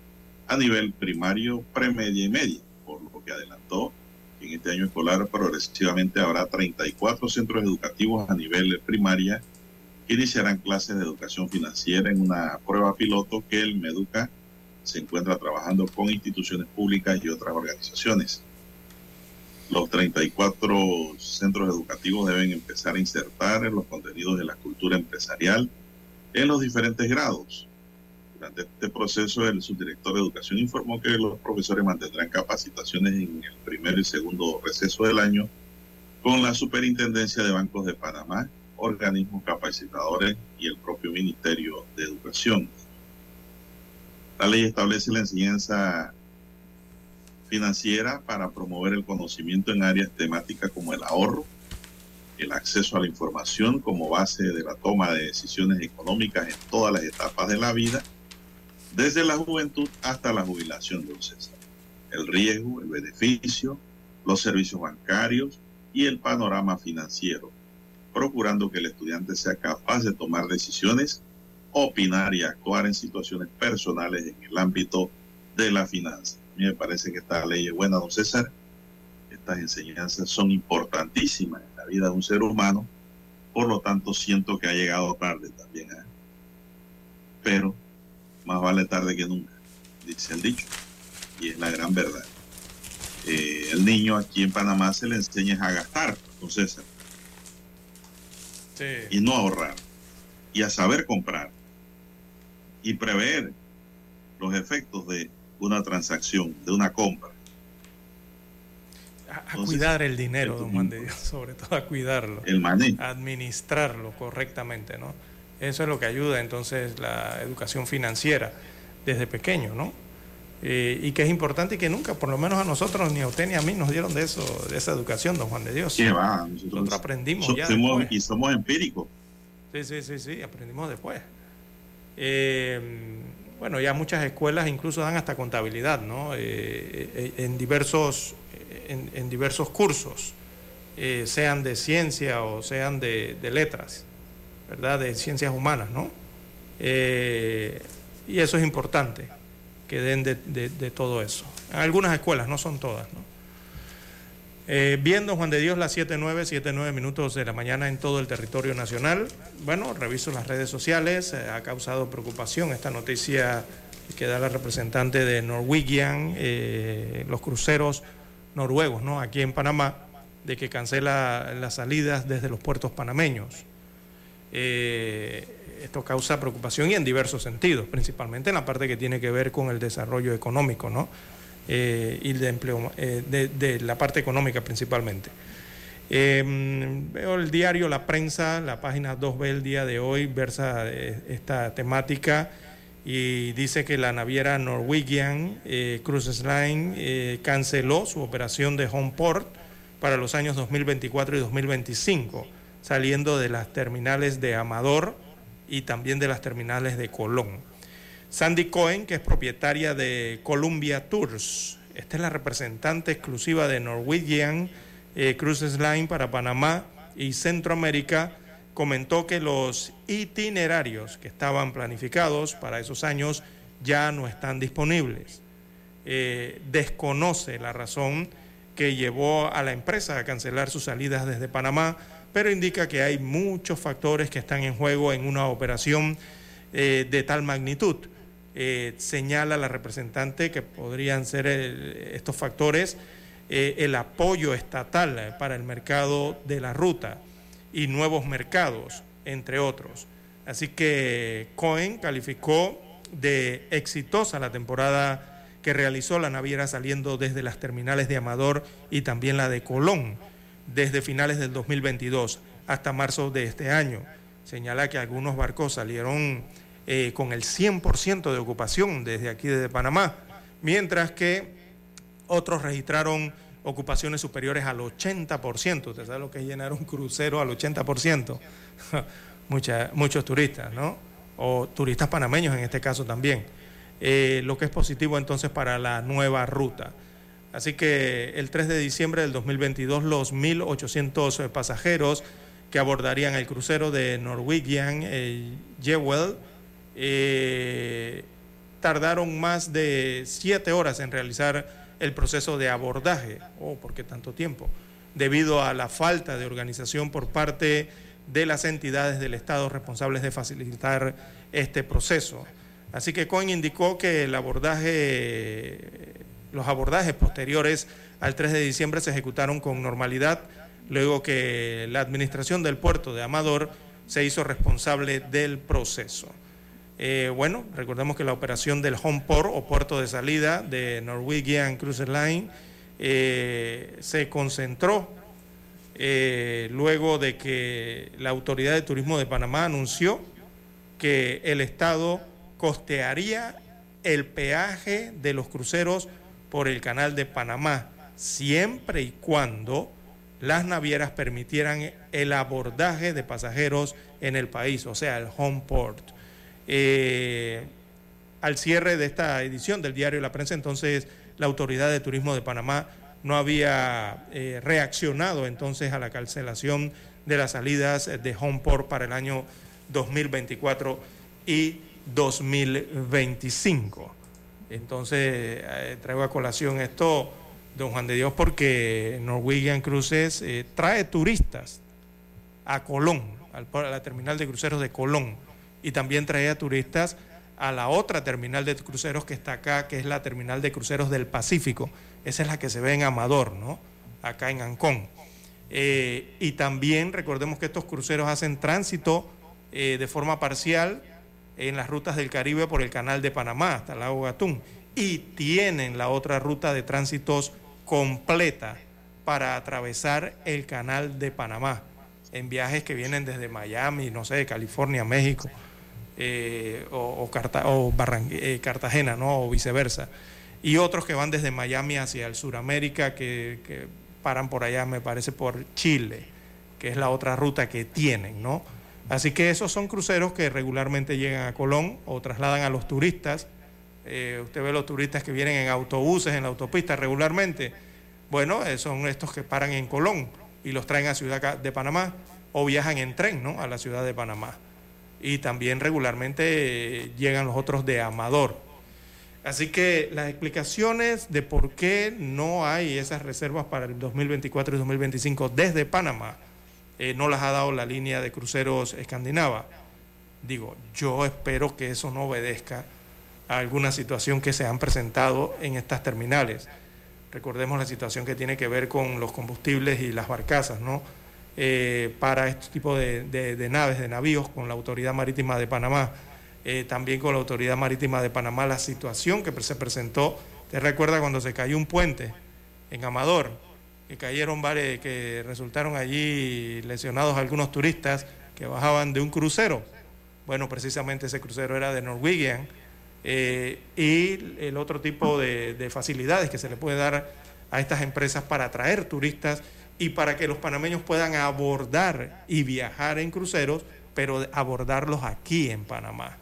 a nivel primario, premedia y media, por lo que adelantó que en este año escolar progresivamente habrá 34 centros educativos a nivel primaria que iniciarán clases de educación financiera en una prueba piloto que el Meduca se encuentra trabajando con instituciones públicas y otras organizaciones. Los 34 centros educativos deben empezar a insertar los contenidos de la cultura empresarial en los diferentes grados, durante este proceso, el subdirector de Educación informó que los profesores mantendrán capacitaciones en el primer y segundo receso del año con la Superintendencia de Bancos de Panamá, organismos capacitadores y el propio Ministerio de Educación. La ley establece la enseñanza financiera para promover el conocimiento en áreas temáticas como el ahorro, el acceso a la información como base de la toma de decisiones económicas en todas las etapas de la vida, desde la juventud hasta la jubilación de César. El riesgo, el beneficio, los servicios bancarios y el panorama financiero, procurando que el estudiante sea capaz de tomar decisiones, opinar y actuar en situaciones personales en el ámbito de la finanza. A mí me parece que esta ley es buena, don César. Estas enseñanzas son importantísimas en la vida de un ser humano, por lo tanto siento que ha llegado tarde también. ¿eh? Pero más vale tarde que nunca, dice el dicho, y es la gran verdad. Eh, el niño aquí en Panamá se le enseña a gastar, don César, Sí. y no a ahorrar, y a saber comprar, y prever los efectos de una transacción, de una compra. a, cuidar el dinero, don Juan de Dios, sobre todo a cuidarlo. El manejo. Administrarlo correctamente, ¿no? Eso es lo que ayuda entonces la educación financiera desde pequeño, ¿no? Eh, y que es importante y que nunca, por lo menos a nosotros, ni a usted ni a mí, nos dieron de eso, de esa educación, don Juan de Dios. ¿Qué va? Nosotros, aprendimos ya. Y somos empíricos. Sí, sí, sí, sí, aprendimos después. Eh, bueno, ya muchas escuelas incluso dan hasta contabilidad, ¿no? Eh, en, diversos, en, diversos cursos, sean de ciencia o sean de, letras, ¿verdad? De ciencias humanas, ¿no? y eso es importante que den de, todo eso. algunas escuelas, no son todas. ¿no? Eh, viendo Juan de Dios las 7.9, 7.9 minutos de la mañana en todo el territorio nacional. Bueno, reviso las redes sociales, eh, ha causado preocupación esta noticia que da la representante de Norwegian, eh, los cruceros noruegos, ¿no? Aquí en Panamá, de que cancela las salidas desde los puertos panameños. Esto causa preocupación y en diversos sentidos, principalmente en la parte que tiene que ver con el desarrollo económico, ¿no? Eh, y de, empleo, eh, de, la parte económica principalmente. Em, veo el diario La Prensa, la página 2B el día de hoy, versa eh, esta temática y dice que la naviera Norwegian Cruises Line canceló su operación de Homeport para los años 2024 y 2025, saliendo de las terminales de Amador, y también de las terminales de Colón. Sandy Cohen, que es propietaria de Columbia Tours, esta es la representante exclusiva de Norwegian eh, Cruises Line para Panamá y Centroamérica, comentó que los itinerarios que estaban planificados para esos años ya no están disponibles. Eh, desconoce la razón que llevó a la empresa a cancelar sus salidas desde Panamá pero indica que hay muchos factores que están en juego en una operación eh, de tal magnitud. Eh, señala la representante que podrían ser estos factores eh, el apoyo estatal para el mercado de la ruta y nuevos mercados, entre otros. Así que Cohen calificó de exitosa la temporada que realizó la naviera saliendo desde las terminales de Amador y también la de Colón desde finales del 2022 hasta marzo de este año. Señala que algunos barcos salieron eh, con el 100% de ocupación desde aquí, desde Panamá, mientras que otros registraron ocupaciones superiores al 80%. Usted sabe lo que es llenar un crucero al 80%. muchos turistas, ¿no? O turistas panameños en este caso también. Eh, lo que es positivo entonces para la nueva ruta. Así que el 3 de diciembre del 2022 los 1.800 pasajeros que abordarían el crucero de Norwegian eh, Jewel eh, tardaron más de siete horas en realizar el proceso de abordaje. Oh, ¿por qué tanto tiempo? Debido a la falta de organización por parte de las entidades del Estado responsables de facilitar este proceso. Así que Cohen indicó que el abordaje los abordajes posteriores al 3 de diciembre se ejecutaron con normalidad, luego que la administración del puerto de Amador se hizo responsable del proceso. Eh, bueno, recordemos que la operación del home port o puerto de salida de Norwegian Cruise Line eh, se concentró eh, luego de que la Autoridad de Turismo de Panamá anunció que el Estado costearía el peaje de los cruceros por el canal de Panamá, siempre y cuando las navieras permitieran el abordaje de pasajeros en el país, o sea, el home port. Eh, al cierre de esta edición del diario La Prensa, entonces la Autoridad de Turismo de Panamá no había eh, reaccionado entonces a la cancelación de las salidas de home port para el año 2024 y 2025. Entonces, eh, traigo a colación esto, don Juan de Dios, porque Norwegian Cruises eh, trae turistas a Colón, a la terminal de cruceros de Colón, y también trae a turistas a la otra terminal de cruceros que está acá, que es la terminal de cruceros del Pacífico. Esa es la que se ve en Amador, ¿no? Acá en Ancón. Eh, y también recordemos que estos cruceros hacen tránsito de forma parcial en las rutas del Caribe por el canal de Panamá hasta el lago Gatún y tienen la otra ruta de tránsitos completa para atravesar el canal de Panamá en viajes que vienen desde Miami, no sé, California, México eh, o, eh, Cartagena, ¿no? o viceversa. Y otros que van desde Miami hacia el Suramérica, que, que paran por allá, me parece, por Chile, que es la otra ruta que tienen, ¿no? Así que esos son cruceros que regularmente llegan a Colón o trasladan a los turistas. Eh, usted ve los turistas que vienen en autobuses, en la autopista regularmente. Bueno, eh, son estos que paran en Colón y los traen a Ciudad de Panamá o viajan en tren ¿no? a la ciudad de Panamá. Y también regularmente eh, llegan los otros de Amador. Así que las explicaciones de por qué no hay esas reservas para el 2024 y 2025 desde Panamá eh, no las ha dado la línea de cruceros escandinava. Digo, yo espero que eso no obedezca a alguna situación que se han presentado en estas terminales. Recordemos la situación que tiene que ver con los combustibles y las barcazas, ¿no? Eh, para este tipo de, naves, de navíos, con la Autoridad Marítima de Panamá, eh, también con la Autoridad Marítima de Panamá, la situación que se presentó. ¿Te recuerda cuando se cayó un puente en Amador? Que cayeron varios, que resultaron allí lesionados algunos turistas que bajaban de un crucero. Bueno, precisamente ese crucero era de Norwegian. Eh, y el otro tipo de, facilidades que se le puede dar a estas empresas para atraer turistas y para que los panameños puedan abordar y viajar en cruceros, pero abordarlos aquí en Panamá.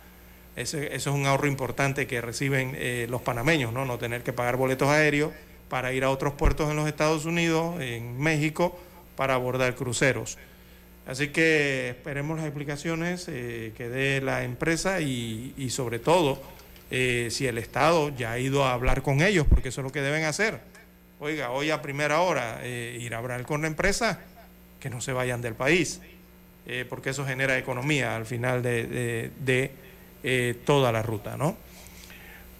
eso es un ahorro importante que reciben eh, los panameños, ¿no? no tener que pagar boletos aéreos para ir a otros puertos en los Estados Unidos, en México, para abordar cruceros. Así que esperemos las explicaciones eh, que dé la empresa y, sobre todo eh, si el Estado ya ha ido a hablar con ellos, porque eso es lo que deben hacer. Oiga, hoy a primera hora eh, ir a hablar con la empresa, que no se vayan del país, porque eso genera economía al final de, de toda la ruta, ¿no?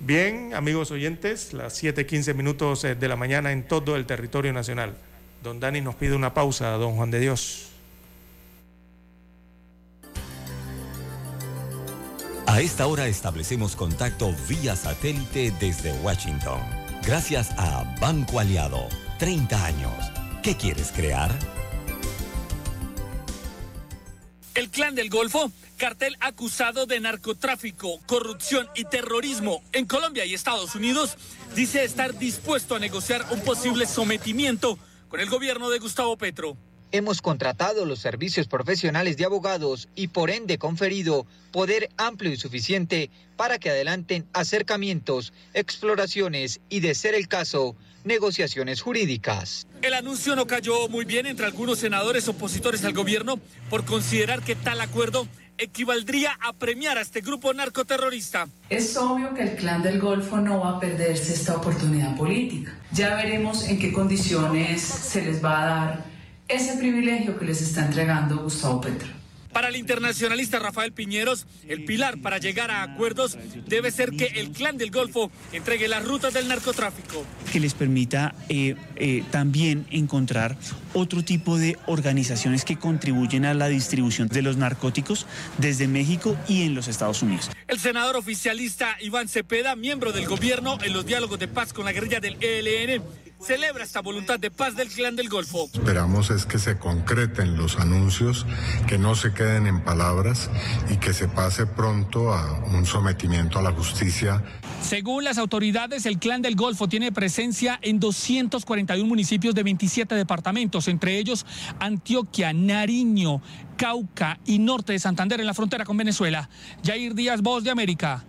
Bien, amigos oyentes, las 7:15 minutos eh, de la mañana en todo el territorio nacional. Don Dani nos pide una pausa, don Juan de Dios. A esta hora establecemos contacto vía satélite desde Washington. Gracias a Banco Aliado. 30 años. ¿Qué quieres crear? El Clan del Golfo cartel acusado de narcotráfico, corrupción y terrorismo en Colombia y Estados Unidos, dice estar dispuesto a negociar un posible sometimiento con el gobierno de Gustavo Petro. Hemos contratado los servicios profesionales de abogados y por ende conferido poder amplio y suficiente para que adelanten acercamientos, exploraciones y, de ser el caso, negociaciones jurídicas. El anuncio no cayó muy bien entre algunos senadores opositores al gobierno por considerar que tal acuerdo equivaldría a premiar a este grupo narcoterrorista. Es obvio que el clan del Golfo no va a perderse esta oportunidad política. Ya veremos en qué condiciones se les va a dar ese privilegio que les está entregando Gustavo Petro. Para el internacionalista Rafael Piñeros, el pilar para llegar a acuerdos debe ser que el clan del Golfo entregue las rutas del narcotráfico. Que les permita eh, eh, también encontrar otro tipo de organizaciones que contribuyen a la distribución de los narcóticos desde México y en los Estados Unidos. El senador oficialista Iván Cepeda, miembro del gobierno en los diálogos de paz con la guerrilla del ELN, celebra esta voluntad de paz del clan del Golfo. Esperamos es que se concreten los anuncios, que no se queden en palabras y que se pase pronto a un sometimiento a la justicia. Según las autoridades, el clan del Golfo tiene presencia en 241 municipios de 27 departamentos, entre ellos Antioquia, Nariño, Cauca y norte de Santander en la frontera con Venezuela. Jair Díaz, Voz de América,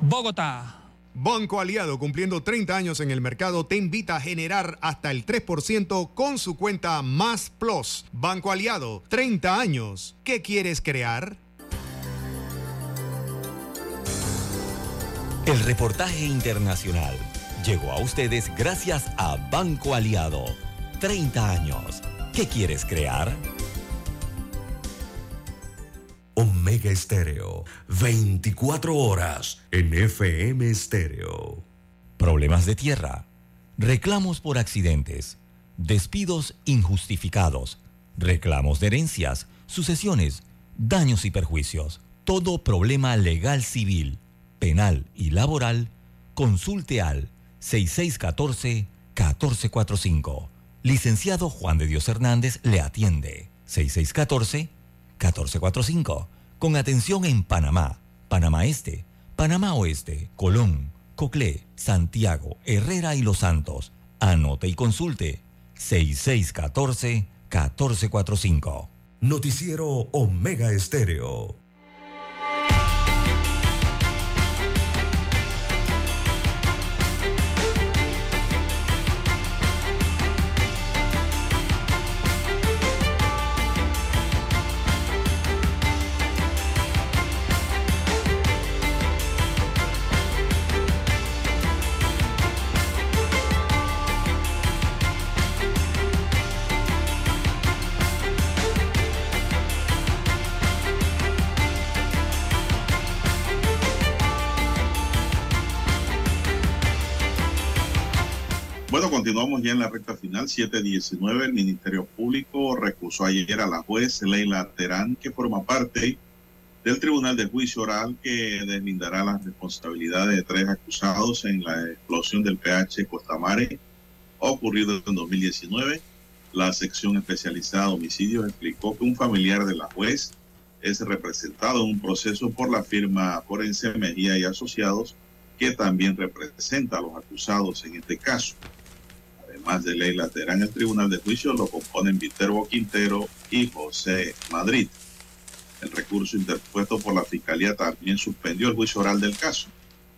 Bogotá. Banco Aliado, cumpliendo 30 años en el mercado, te invita a generar hasta el 3% con su cuenta Más Plus. Banco Aliado, 30 años. ¿Qué quieres crear? El reportaje internacional llegó a ustedes gracias a Banco Aliado. 30 años. ¿Qué quieres crear? Omega Estéreo, 24 horas en FM Estéreo. Problemas de tierra, reclamos por accidentes, despidos injustificados, reclamos de herencias, sucesiones, daños y perjuicios. Todo problema legal civil, penal y laboral, consulte al 6614-1445 Licenciado Juan de Dios Hernández le atiende. 6614-1445. Con atención en Panamá, Panamá Este, Panamá Oeste, Colón, Coclé, Santiago, Herrera y Los Santos. Anote y consulte 6614-1445. Noticiero Omega Estéreo. Continuamos ya en la recta final, 719. El Ministerio Público recusó ayer a la juez Leila Terán, que forma parte del Tribunal de Juicio Oral que deslindará las responsabilidades de tres acusados en la explosión del PH Costamare ocurrido en 2019. La sección especializada de homicidios explicó que un familiar de la juez es representado en un proceso por la firma Forense Mejía y Asociados, que también representa a los acusados en este caso. Además de Leila Terán, el tribunal de juicio lo componen Viterbo Quintero y José Madrid. El recurso interpuesto por la Fiscalía también suspendió el juicio oral del caso,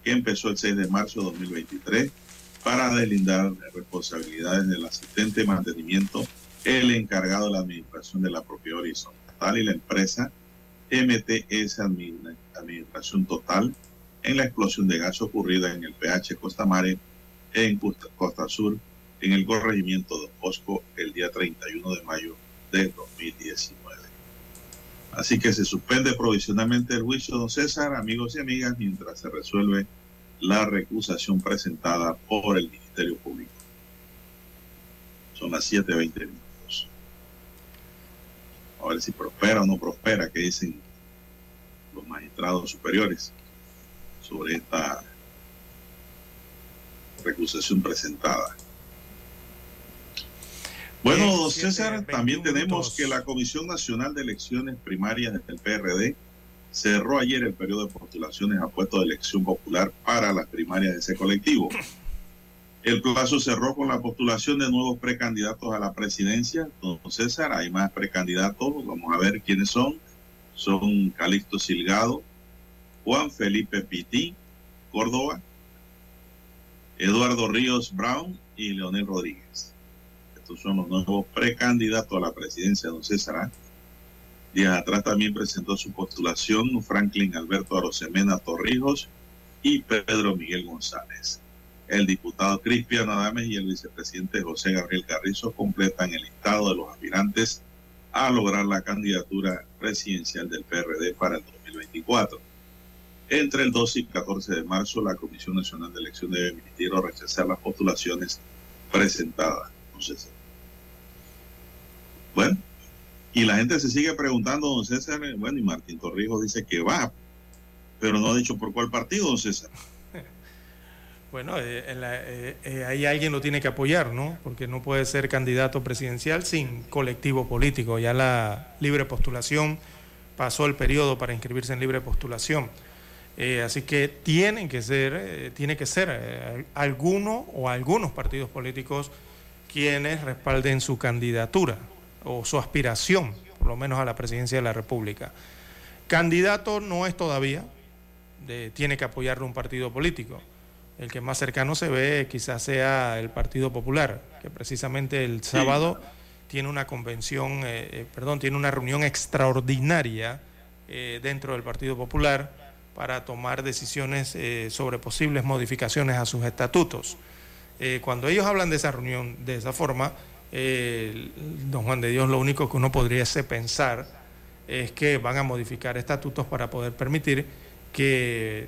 que empezó el 6 de marzo de 2023 para deslindar responsabilidades del asistente de mantenimiento, el encargado de la administración de la propia horizontal y la empresa MTS Administración Total en la explosión de gas ocurrida en el PH Costa Mare en Costa Sur en el corregimiento de Bosco el día 31 de mayo de 2019. Así que se suspende provisionalmente el juicio, don César, amigos y amigas, mientras se resuelve la recusación presentada por el Ministerio Público. Son las 7.20 minutos. A ver si prospera o no prospera, que dicen los magistrados superiores sobre esta recusación presentada. Bueno, César, también tenemos que la Comisión Nacional de Elecciones Primarias del PRD cerró ayer el periodo de postulaciones a puestos de elección popular para las primarias de ese colectivo. El plazo cerró con la postulación de nuevos precandidatos a la presidencia. Don César, hay más precandidatos. Vamos a ver quiénes son. Son Calixto Silgado, Juan Felipe Pití, Córdoba, Eduardo Ríos Brown y Leonel Rodríguez. Estos son los nuevos precandidatos a la presidencia, don César. Días atrás también presentó su postulación Franklin Alberto Arosemena Torrijos y Pedro Miguel González. El diputado Cristian Adames y el vicepresidente José Gabriel Carrizo completan el listado de los aspirantes a lograr la candidatura presidencial del PRD para el 2024. Entre el 12 y 14 de marzo, la Comisión Nacional de Elección debe emitir o rechazar las postulaciones presentadas. Entonces, bueno, y la gente se sigue preguntando, don César, bueno, y Martín Torrijos dice que va, pero no ha dicho por cuál partido, don César. Bueno, eh, eh, eh, ahí alguien lo tiene que apoyar, ¿no? Porque no puede ser candidato presidencial sin colectivo político. Ya la libre postulación pasó el periodo para inscribirse en libre postulación. así que tienen que ser, tiene que ser alguno o algunos partidos políticos quienes respalden su candidatura o su aspiración, por lo menos a la presidencia de la República. Candidato no es todavía, tiene que apoyarle un partido político. El que más cercano se ve quizás sea el Partido Popular, que precisamente el sábado tiene una convención, eh, eh, perdón, tiene una reunión extraordinaria eh, dentro del Partido Popular para tomar decisiones sobre posibles modificaciones a sus estatutos. cuando ellos hablan de esa reunión de esa forma, don Juan de Dios, lo único que uno podría pensar es que van a modificar estatutos para poder permitir que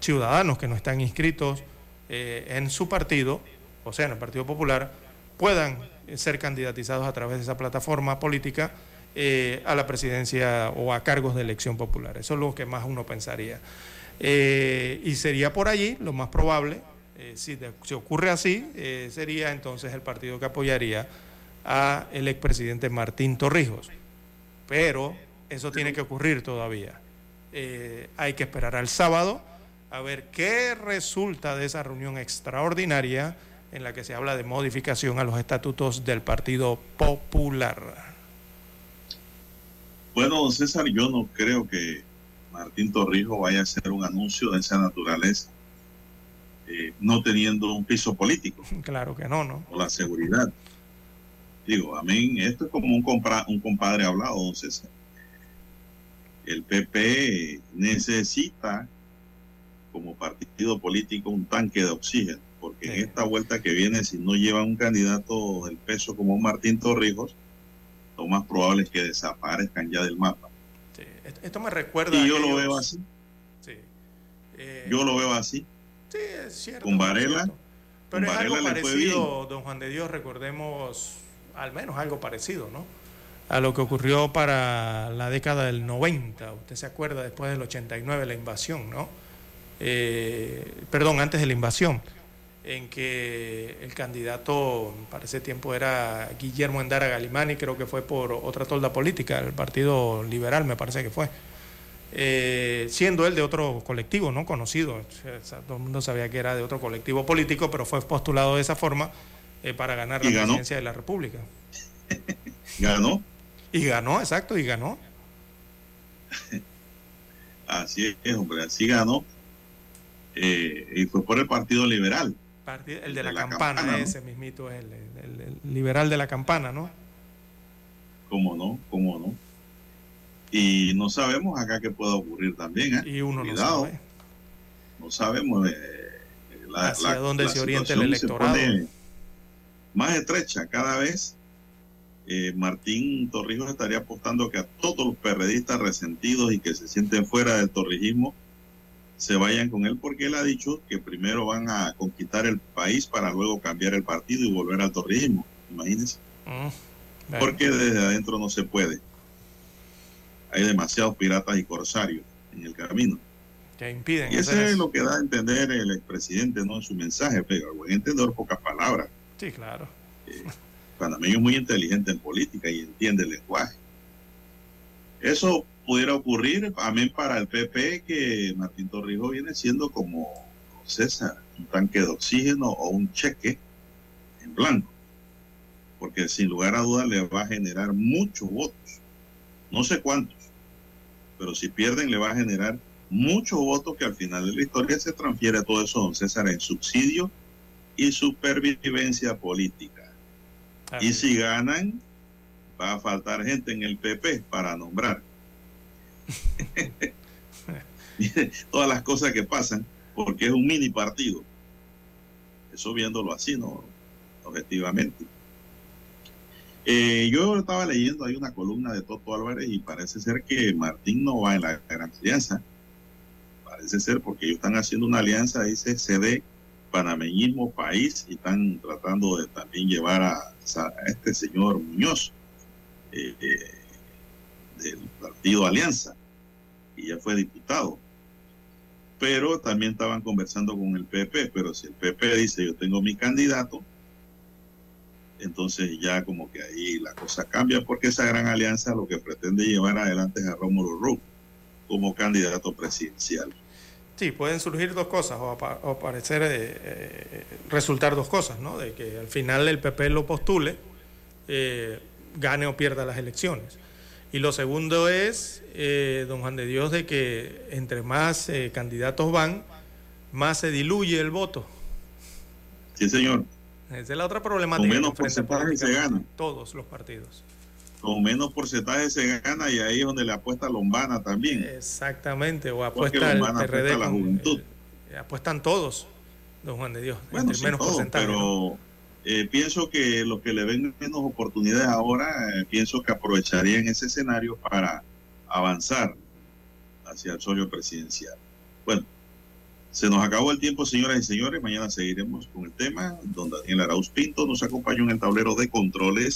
ciudadanos que no están inscritos eh, en su partido, o sea, en el Partido Popular, puedan ser candidatizados a través de esa plataforma política eh, a la presidencia o a cargos de elección popular. Eso es lo que más uno pensaría. Eh, y sería por allí lo más probable, si, si, ocurre así, sería entonces el partido que apoyaría a el expresidente Martín Torrijos. Pero eso tiene que ocurrir todavía. Eh, hay que esperar al sábado a ver qué resulta de esa reunión extraordinaria en la que se habla de modificación a los estatutos del Partido Popular. Bueno, César, yo no creo que Martín Torrijos vaya a hacer un anuncio de esa naturaleza, eh, no teniendo un piso político. Claro que no, ¿no? O la seguridad. Digo, a mí esto es como un, compra, un compadre hablado, don César. El PP necesita como partido político un tanque de oxígeno, porque en esta vuelta que viene, si no lleva un candidato del peso como Martín Torrijos, lo más probable es que desaparezcan ya del mapa. Sí. Esto me recuerda. Y yo lo veo así. Sí. Eh, yo lo veo así. Sí, es cierto. Con Varela. Pero es algo parecido, don Juan de Dios, recordemos al menos algo parecido, ¿no? A lo que ocurrió para la década del 90. Usted se acuerda después del 89, la invasión, ¿no? Eh, perdón, antes de la invasión en que el candidato para ese tiempo era Guillermo Endara Galimani, creo que fue por otra tolda política, el Partido Liberal me parece que fue, eh, siendo él de otro colectivo, no conocido, todo el mundo sabía que era de otro colectivo político, pero fue postulado de esa forma eh, para ganar la presidencia de la República. ¿Ganó? Y ganó, exacto, y ganó. así es, hombre, así ganó. Eh, y fue por el Partido Liberal el de, la, campana, ese mismito es el, liberal de la campana, ¿no? ¿Cómo no? ¿Cómo no? Y no sabemos acá qué puede ocurrir también, ¿eh? Y uno no sabe. No sabemos eh, la, hacia dónde se orienta el electorado. más estrecha cada vez. Eh, Martín Torrijos estaría apostando que a todos los perredistas resentidos y que se sienten fuera del torrijismo se vayan con él porque él ha dicho que primero van a conquistar el país para luego cambiar el partido y volver al torrijismo. Imagínense. Mm, porque desde adentro no se puede. Hay demasiados piratas y corsarios en el camino. Que impiden. Y eso es lo que da a entender el expresidente ¿no? en su mensaje, pero buen entendedor, pocas palabras. Sí, claro. Eh, panameño es muy inteligente en política y entiende el lenguaje. Eso pudiera ocurrir, amén para el PP, que Martín Torrijos viene siendo como César, un tanque de oxígeno o un cheque en blanco, porque sin lugar a dudas le va a generar muchos votos, no sé cuántos, pero si pierden le va a generar muchos votos que al final de la historia se transfiere todo eso, don César, en subsidio y supervivencia política. Y si ganan, va a faltar gente en el PP para nombrar. todas las cosas que pasan, porque es un mini partido. Eso viéndolo así, ¿no? Objetivamente. Eh, yo estaba leyendo, hay una columna de Toto Álvarez y parece ser que Martín no va en la gran alianza. Parece ser porque ellos están haciendo una alianza, dice CD, panameñismo, país, y están tratando de también llevar a, este señor Muñoz eh, eh, del partido Alianza ya fue diputado. Pero también estaban conversando con el PP, pero si el PP dice yo tengo mi candidato, entonces ya como que ahí la cosa cambia porque esa gran alianza lo que pretende llevar adelante es a Rómulo Rux como candidato presidencial. Sí, pueden surgir dos cosas o, o parecer eh, eh, resultar dos cosas, ¿no? De que al final el PP lo postule, eh, gane o pierda las elecciones. Y lo segundo es, eh, don Juan de Dios, de que entre más candidatos van, más se diluye el voto. Sí, señor. Esa es la otra problemática. Con menos porcentaje se gana. Todos los partidos. Con menos porcentaje se gana y ahí es donde le apuesta Lombana también. Exactamente, o apuesta el PRD. la juventud. Eh, apuestan todos, don Juan de Dios. Bueno, menos porcentaje. Pero eh, pienso que los que le ven menos oportunidades ahora, eh, pienso que aprovecharían ese escenario para avanzar hacia el sueño presidencial. Bueno, se nos acabó el tiempo, señoras y señores. Mañana seguiremos con el tema. Don Daniel Arauz Pinto nos acompañó en el tablero de controles.